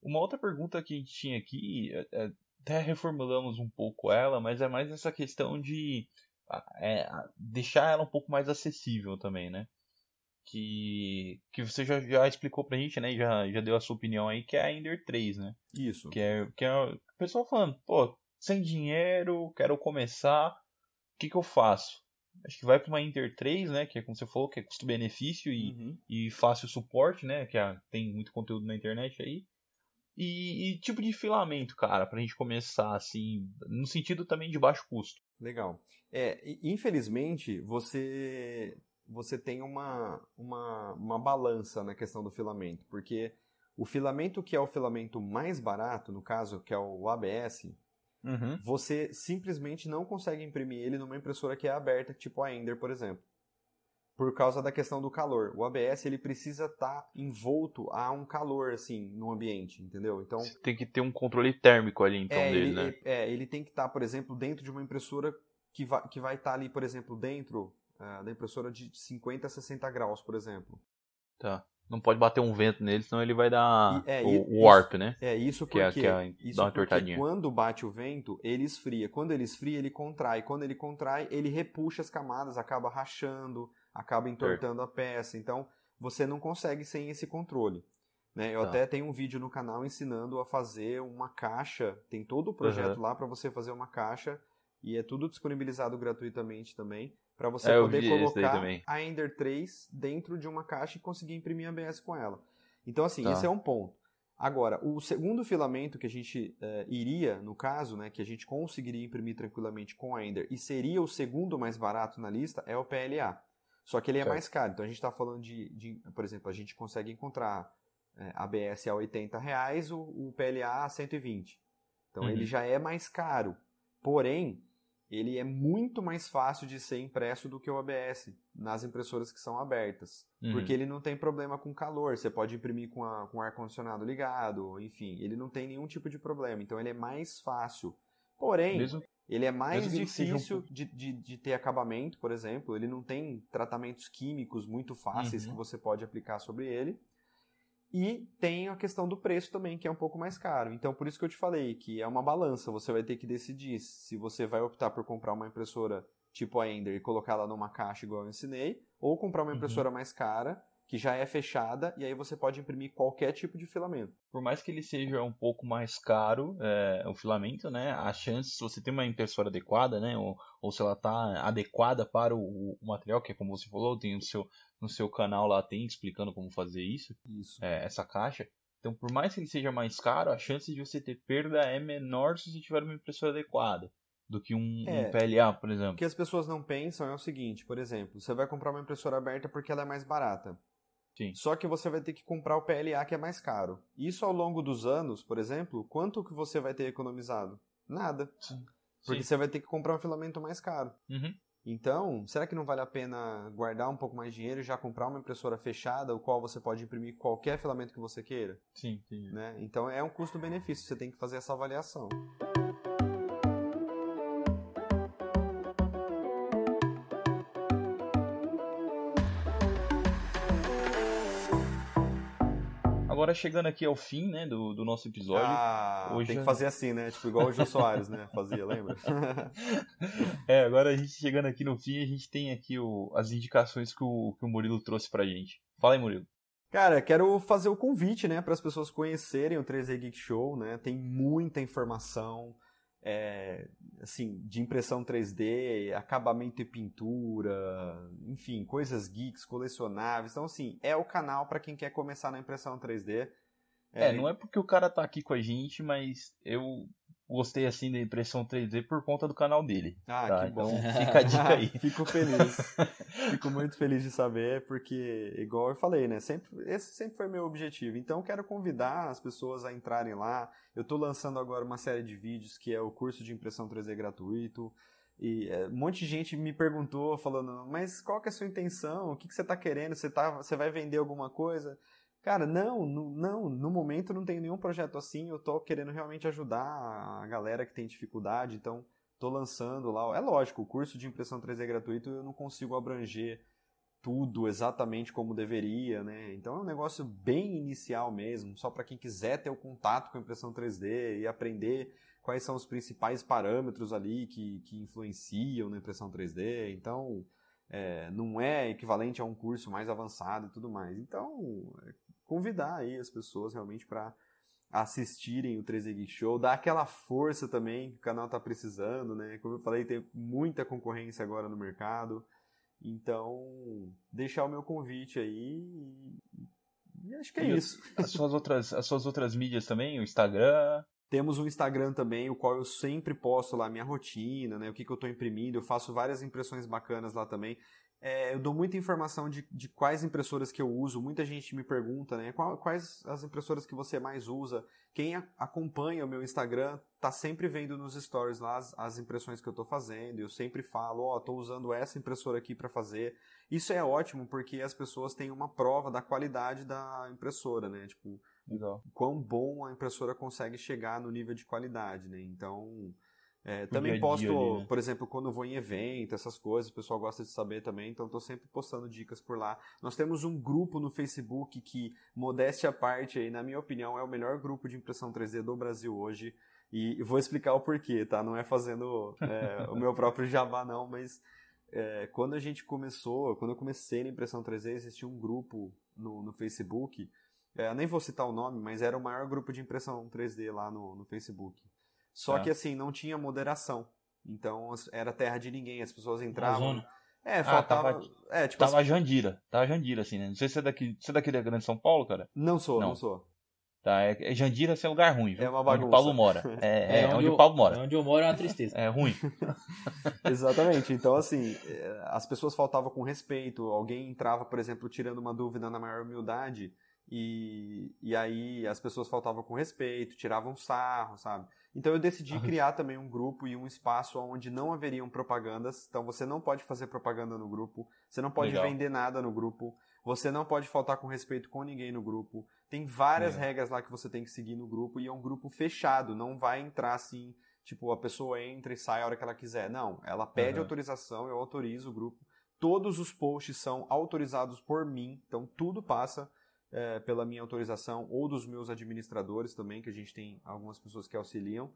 Uma outra pergunta que a gente tinha aqui, é, é, até reformulamos um pouco ela, mas é mais essa questão de é, deixar ela um pouco mais acessível também, né? Que, que você já, já explicou pra gente, né? Já, já deu a sua opinião aí, que é a Ender 3, né? Isso. Que é, que é o pessoal falando, pô, sem dinheiro, quero começar, o que, que eu faço? Acho que vai para uma Ender 3, né? Que é como você falou, que é custo-benefício e, uhum. e fácil suporte, né? Que é, tem muito conteúdo na internet aí. E, e, tipo de filamento, cara, pra gente começar assim, no sentido também de baixo custo. Legal. É, infelizmente, você você tem uma, uma, uma balança na questão do filamento, porque o filamento que é o filamento mais barato, no caso, que é o ABS, uhum. você simplesmente não consegue imprimir ele numa impressora que é aberta, tipo a Ender, por exemplo. Por causa da questão do calor. O ABS ele precisa estar tá envolto a um calor, assim, no ambiente, entendeu? Então. Você tem que ter um controle térmico ali, então, é, dele, ele, né? É, ele tem que estar, tá, por exemplo, dentro de uma impressora que vai, que vai estar tá ali, por exemplo, dentro uh, da impressora de 50 a 60 graus, por exemplo. Tá. Não pode bater um vento nele, senão ele vai dar é, o, o warp, né? É, isso porque, que é, que é, isso porque quando bate o vento, ele esfria. Quando ele esfria, ele contrai. Quando ele contrai, ele repuxa as camadas, acaba rachando, acaba entortando a peça. Então, você não consegue sem esse controle. Né? Eu tá. até tenho um vídeo no canal ensinando a fazer uma caixa. Tem todo o projeto uhum. lá para você fazer uma caixa e é tudo disponibilizado gratuitamente também para você é, poder colocar a Ender 3 dentro de uma caixa e conseguir imprimir ABS com ela. Então, assim, tá. esse é um ponto. Agora, o segundo filamento que a gente uh, iria, no caso, né, que a gente conseguiria imprimir tranquilamente com a Ender e seria o segundo mais barato na lista, é o PLA. Só que ele é certo. mais caro. Então a gente está falando de, de, por exemplo, a gente consegue encontrar é, ABS a 80 reais, o, o PLA a 120. Então uhum. ele já é mais caro. Porém, ele é muito mais fácil de ser impresso do que o ABS nas impressoras que são abertas. Uhum. Porque ele não tem problema com calor, você pode imprimir com, a, com o ar-condicionado ligado, enfim, ele não tem nenhum tipo de problema, então ele é mais fácil. Porém, Mesmo... ele é mais difícil um... de, de, de, ter acabamento, por exemplo, ele não tem tratamentos químicos muito fáceis uhum. que você pode aplicar sobre ele. E tem a questão do preço também, que é um pouco mais caro. Então, por isso que eu te falei que é uma balança. Você vai ter que decidir se você vai optar por comprar uma impressora tipo a Ender e colocá-la numa caixa igual eu ensinei, ou comprar uma uhum. impressora uhum. mais cara, que já é fechada e aí você pode imprimir qualquer tipo de filamento. Por mais que ele seja um pouco mais caro, é, o filamento, né? A chance, se você tem uma impressora adequada, né? Ou, ou se ela está adequada para o, o, material, que é como você falou, tem no seu, no seu canal lá tem explicando como fazer isso, isso. É, essa caixa. Então, por mais que ele seja mais caro, a chance de você ter perda é menor se você tiver uma impressora adequada do que um, é, um, PLA, por exemplo. O que as pessoas não pensam é o seguinte, por exemplo, você vai comprar uma impressora aberta porque ela é mais barata. Sim. Só que você vai ter que comprar o PLA que é mais caro. Isso ao longo dos anos, por exemplo, quanto que você vai ter economizado? Nada. Sim. Porque Sim. você vai ter que comprar um filamento mais caro. Uhum. Então, será que não vale a pena guardar um pouco mais de dinheiro e já comprar uma impressora fechada, o qual você pode imprimir qualquer filamento que você queira? Sim, sim. Né? Então é um custo-benefício, você tem que fazer essa avaliação. Agora chegando aqui ao fim, né, do, do nosso episódio. Ah, hoje tem que fazer assim, né? Tipo, igual o Jô Soares, né? Fazia, lembra? <laughs> é, agora a gente chegando aqui no fim, a gente tem aqui o, as indicações que o, que o Murilo trouxe pra gente. Fala aí, Murilo. Cara, quero fazer o convite, né, para as pessoas conhecerem o 3D Geek Show, né? Tem muita informação, é, assim, de impressão 3D, acabamento e pintura, enfim, coisas geeks, colecionáveis. Então, assim, é o canal para quem quer começar na impressão 3D. É, é, não é porque o cara tá aqui com a gente, mas eu gostei assim da impressão 3D por conta do canal dele. Ah, tá? que bom. Então fica a dica aí. <laughs> Fico feliz. <laughs> Fico muito feliz de saber, porque, igual eu falei, né? Sempre, esse sempre foi meu objetivo. Então, quero convidar as pessoas a entrarem lá. Eu estou lançando agora uma série de vídeos que é o curso de impressão 3D gratuito. E é, um monte de gente me perguntou, falando, mas qual que é a sua intenção? O que, que você está querendo? Você, tá, você vai vender alguma coisa? Cara, não, no, não, no momento não tenho nenhum projeto assim, eu tô querendo realmente ajudar a galera que tem dificuldade, então tô lançando lá. É lógico, o curso de impressão 3D gratuito eu não consigo abranger tudo exatamente como deveria, né? Então é um negócio bem inicial mesmo, só para quem quiser ter o contato com a impressão 3D e aprender quais são os principais parâmetros ali que, que influenciam na impressão 3D. Então, é, não é equivalente a um curso mais avançado e tudo mais. Então, convidar aí as pessoas realmente para assistirem o 3D Geek Show, dar aquela força também que o canal está precisando, né? Como eu falei, tem muita concorrência agora no mercado. Então, deixar o meu convite aí e acho que é e isso. As suas outras, as suas outras mídias também, o Instagram, temos o Instagram também, o qual eu sempre posto lá minha rotina, né? O que, que eu estou imprimindo. Eu faço várias impressões bacanas lá também. É, eu dou muita informação de, de quais impressoras que eu uso. Muita gente me pergunta, né? Quais as impressoras que você mais usa? Quem a, acompanha o meu Instagram tá sempre vendo nos stories lá as, as impressões que eu estou fazendo. Eu sempre falo, ó, oh, estou usando essa impressora aqui para fazer. Isso é ótimo porque as pessoas têm uma prova da qualidade da impressora, né? Tipo, Legal. quão bom a impressora consegue chegar no nível de qualidade, né? Então, é, também posto, ali, né? por exemplo, quando vou em evento, essas coisas, o pessoal gosta de saber também, então estou sempre postando dicas por lá. Nós temos um grupo no Facebook que, modéstia à parte, aí, na minha opinião, é o melhor grupo de impressão 3D do Brasil hoje. E vou explicar o porquê, tá? Não é fazendo é, o meu próprio jabá, não, mas é, quando a gente começou, quando eu comecei na impressão 3D, existia um grupo no, no Facebook, é, nem vou citar o nome, mas era o maior grupo de impressão 3D lá no, no Facebook. Só tá. que assim, não tinha moderação. Então era terra de ninguém, as pessoas entravam. É, ah, faltava. Ah, tava, é, tipo tava assim, Jandira. Tava Jandira, assim, né? Não sei se é daqui. Você é daqui da Grande São Paulo, cara? Não sou, não, não sou. Tá, é, é Jandira assim, é um lugar ruim, viu? É uma bagunça. Onde o Paulo mora. É, <laughs> é, é onde, onde, o Paulo mora. Onde eu moro é uma tristeza. É ruim. <laughs> Exatamente. Então, assim, é, as pessoas faltavam com respeito. Alguém entrava, por exemplo, tirando uma dúvida na maior humildade. E, e aí as pessoas faltavam com respeito, tiravam sarro, sabe? Então eu decidi criar também um grupo e um espaço onde não haveriam propagandas. Então você não pode fazer propaganda no grupo, você não pode Legal. vender nada no grupo, você não pode faltar com respeito com ninguém no grupo. Tem várias é. regras lá que você tem que seguir no grupo e é um grupo fechado, não vai entrar assim, tipo, a pessoa entra e sai a hora que ela quiser. Não, ela pede uhum. autorização, eu autorizo o grupo. Todos os posts são autorizados por mim, então tudo passa é, pela minha autorização ou dos meus administradores também, que a gente tem algumas pessoas que auxiliam.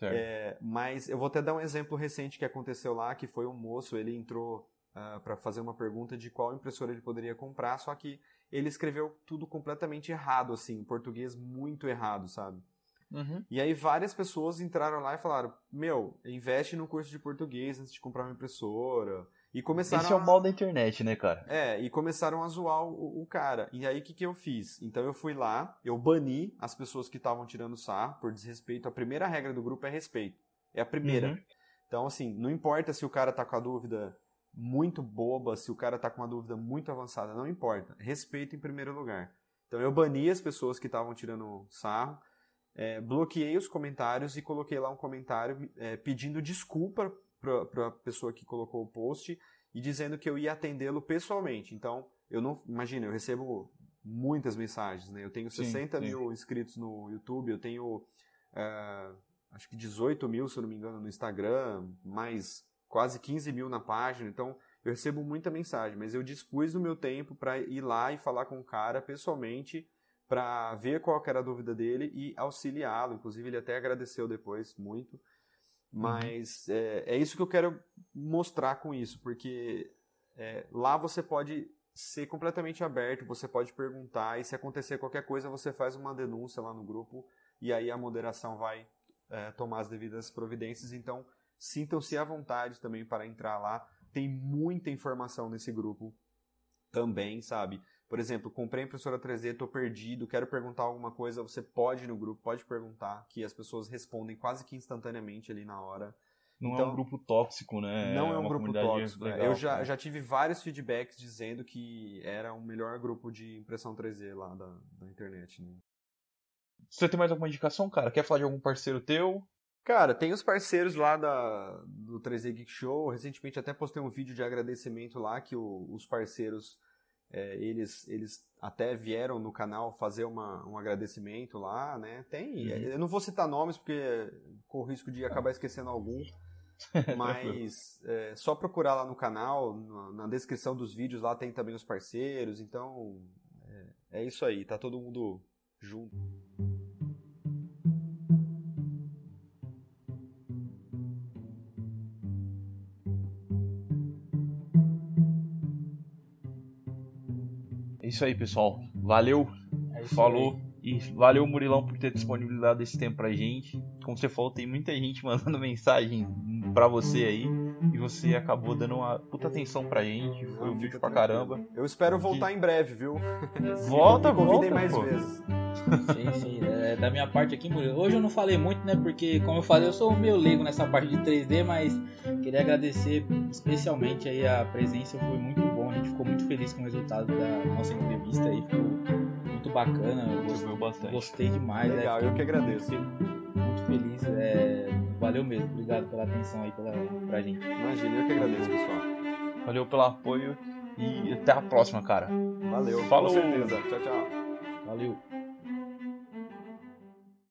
É, mas eu vou até dar um exemplo recente que aconteceu lá, que foi um moço, ele entrou uh, ah, para fazer uma pergunta de qual impressora ele poderia comprar, só que ele escreveu tudo completamente errado, assim, português muito errado, sabe? Uhum. E aí várias pessoas entraram lá e falaram: Meu, investe no curso de português antes de comprar uma impressora. E começaram Esse é o mal da internet, né, cara? É, e começaram a zoar o, o cara. E aí o que, que eu fiz? Então eu fui lá, eu bani as pessoas que estavam tirando sarro por desrespeito. A primeira regra do grupo é respeito. É a primeira. Uhum. Então, assim, não importa se o cara tá com a dúvida muito boba, se o cara tá com uma dúvida muito avançada, não importa. Respeito em primeiro lugar. Então eu bani as pessoas que estavam tirando sarro é, bloqueei os comentários e coloquei lá um comentário é, pedindo desculpa para a pessoa que colocou o post e dizendo que eu ia atendê-lo pessoalmente. Então, eu não. Imagina, eu recebo muitas mensagens, né? Eu tenho 60 sim, sim. mil inscritos no YouTube, eu tenho. É, acho que 18 mil, se eu não me engano, no Instagram, mais quase 15 mil na página. Então, eu recebo muita mensagem, mas eu dispus do meu tempo para ir lá e falar com o cara pessoalmente para ver qual era a dúvida dele e auxiliá-lo. Inclusive, ele até agradeceu depois muito. Mas uhum. é, é, isso que eu quero mostrar com isso, porque é, lá você pode ser completamente aberto, você pode perguntar, e se acontecer qualquer coisa, você faz uma denúncia lá no grupo, e aí a moderação vai é, tomar as devidas providências. Então, sintam-se à vontade também para entrar lá. Tem muita informação nesse grupo também, sabe? Por exemplo, comprei a impressora 3D, estou perdido, quero perguntar alguma coisa, você pode ir no grupo, pode perguntar, que as pessoas respondem quase que instantaneamente ali na hora. Não então, é um grupo tóxico, né? Não é, é um grupo tóxico. Legal, eu já, já tive vários feedbacks dizendo que era o melhor grupo de impressão 3D lá da, da internet. Né? Você tem mais alguma indicação, cara? Quer falar de algum parceiro teu? Cara, tem os parceiros lá da, do 3D Geek Show. Recentemente até postei um vídeo de agradecimento lá que o, os parceiros é, eles, eles até vieram no canal fazer uma, um agradecimento lá, né? Tem. Uhum. Eu não vou citar nomes porque corro o risco de acabar esquecendo algum. <laughs> Mas é, só procurar lá no canal, na, na, descrição dos vídeos lá tem também os parceiros. Então é, é isso aí, tá todo mundo junto. Isso aí, pessoal. Valeu. É falou. Aí. E valeu, Murilão, por ter disponibilizado esse tempo pra gente. Como você falou, tem muita gente <laughs> mandando mensagem pra você aí. E você acabou dando uma puta atenção pra gente. Foi um vídeo pra caramba. Eu espero voltar em breve, viu? Volta, me volta. mais pô. vezes. Sim, sim. É, da minha parte aqui, Murilo. Hoje eu não falei muito, né? Porque, como eu falei, eu sou meio leigo nessa parte de 3D, mas queria agradecer especialmente aí a presença. Foi muito bom. A gente ficou muito feliz com o resultado da nossa entrevista aí. Ficou muito bacana. Gostei, bastante. gostei demais. Né? Legal, né? eu que agradeço. Muito feliz. É... Valeu mesmo. Obrigado pela atenção aí pela... pra gente. Imagina, eu que agradeço, pessoal. Valeu pelo apoio e até a próxima, cara. Valeu, Falou. com certeza. Tchau, tchau. Valeu.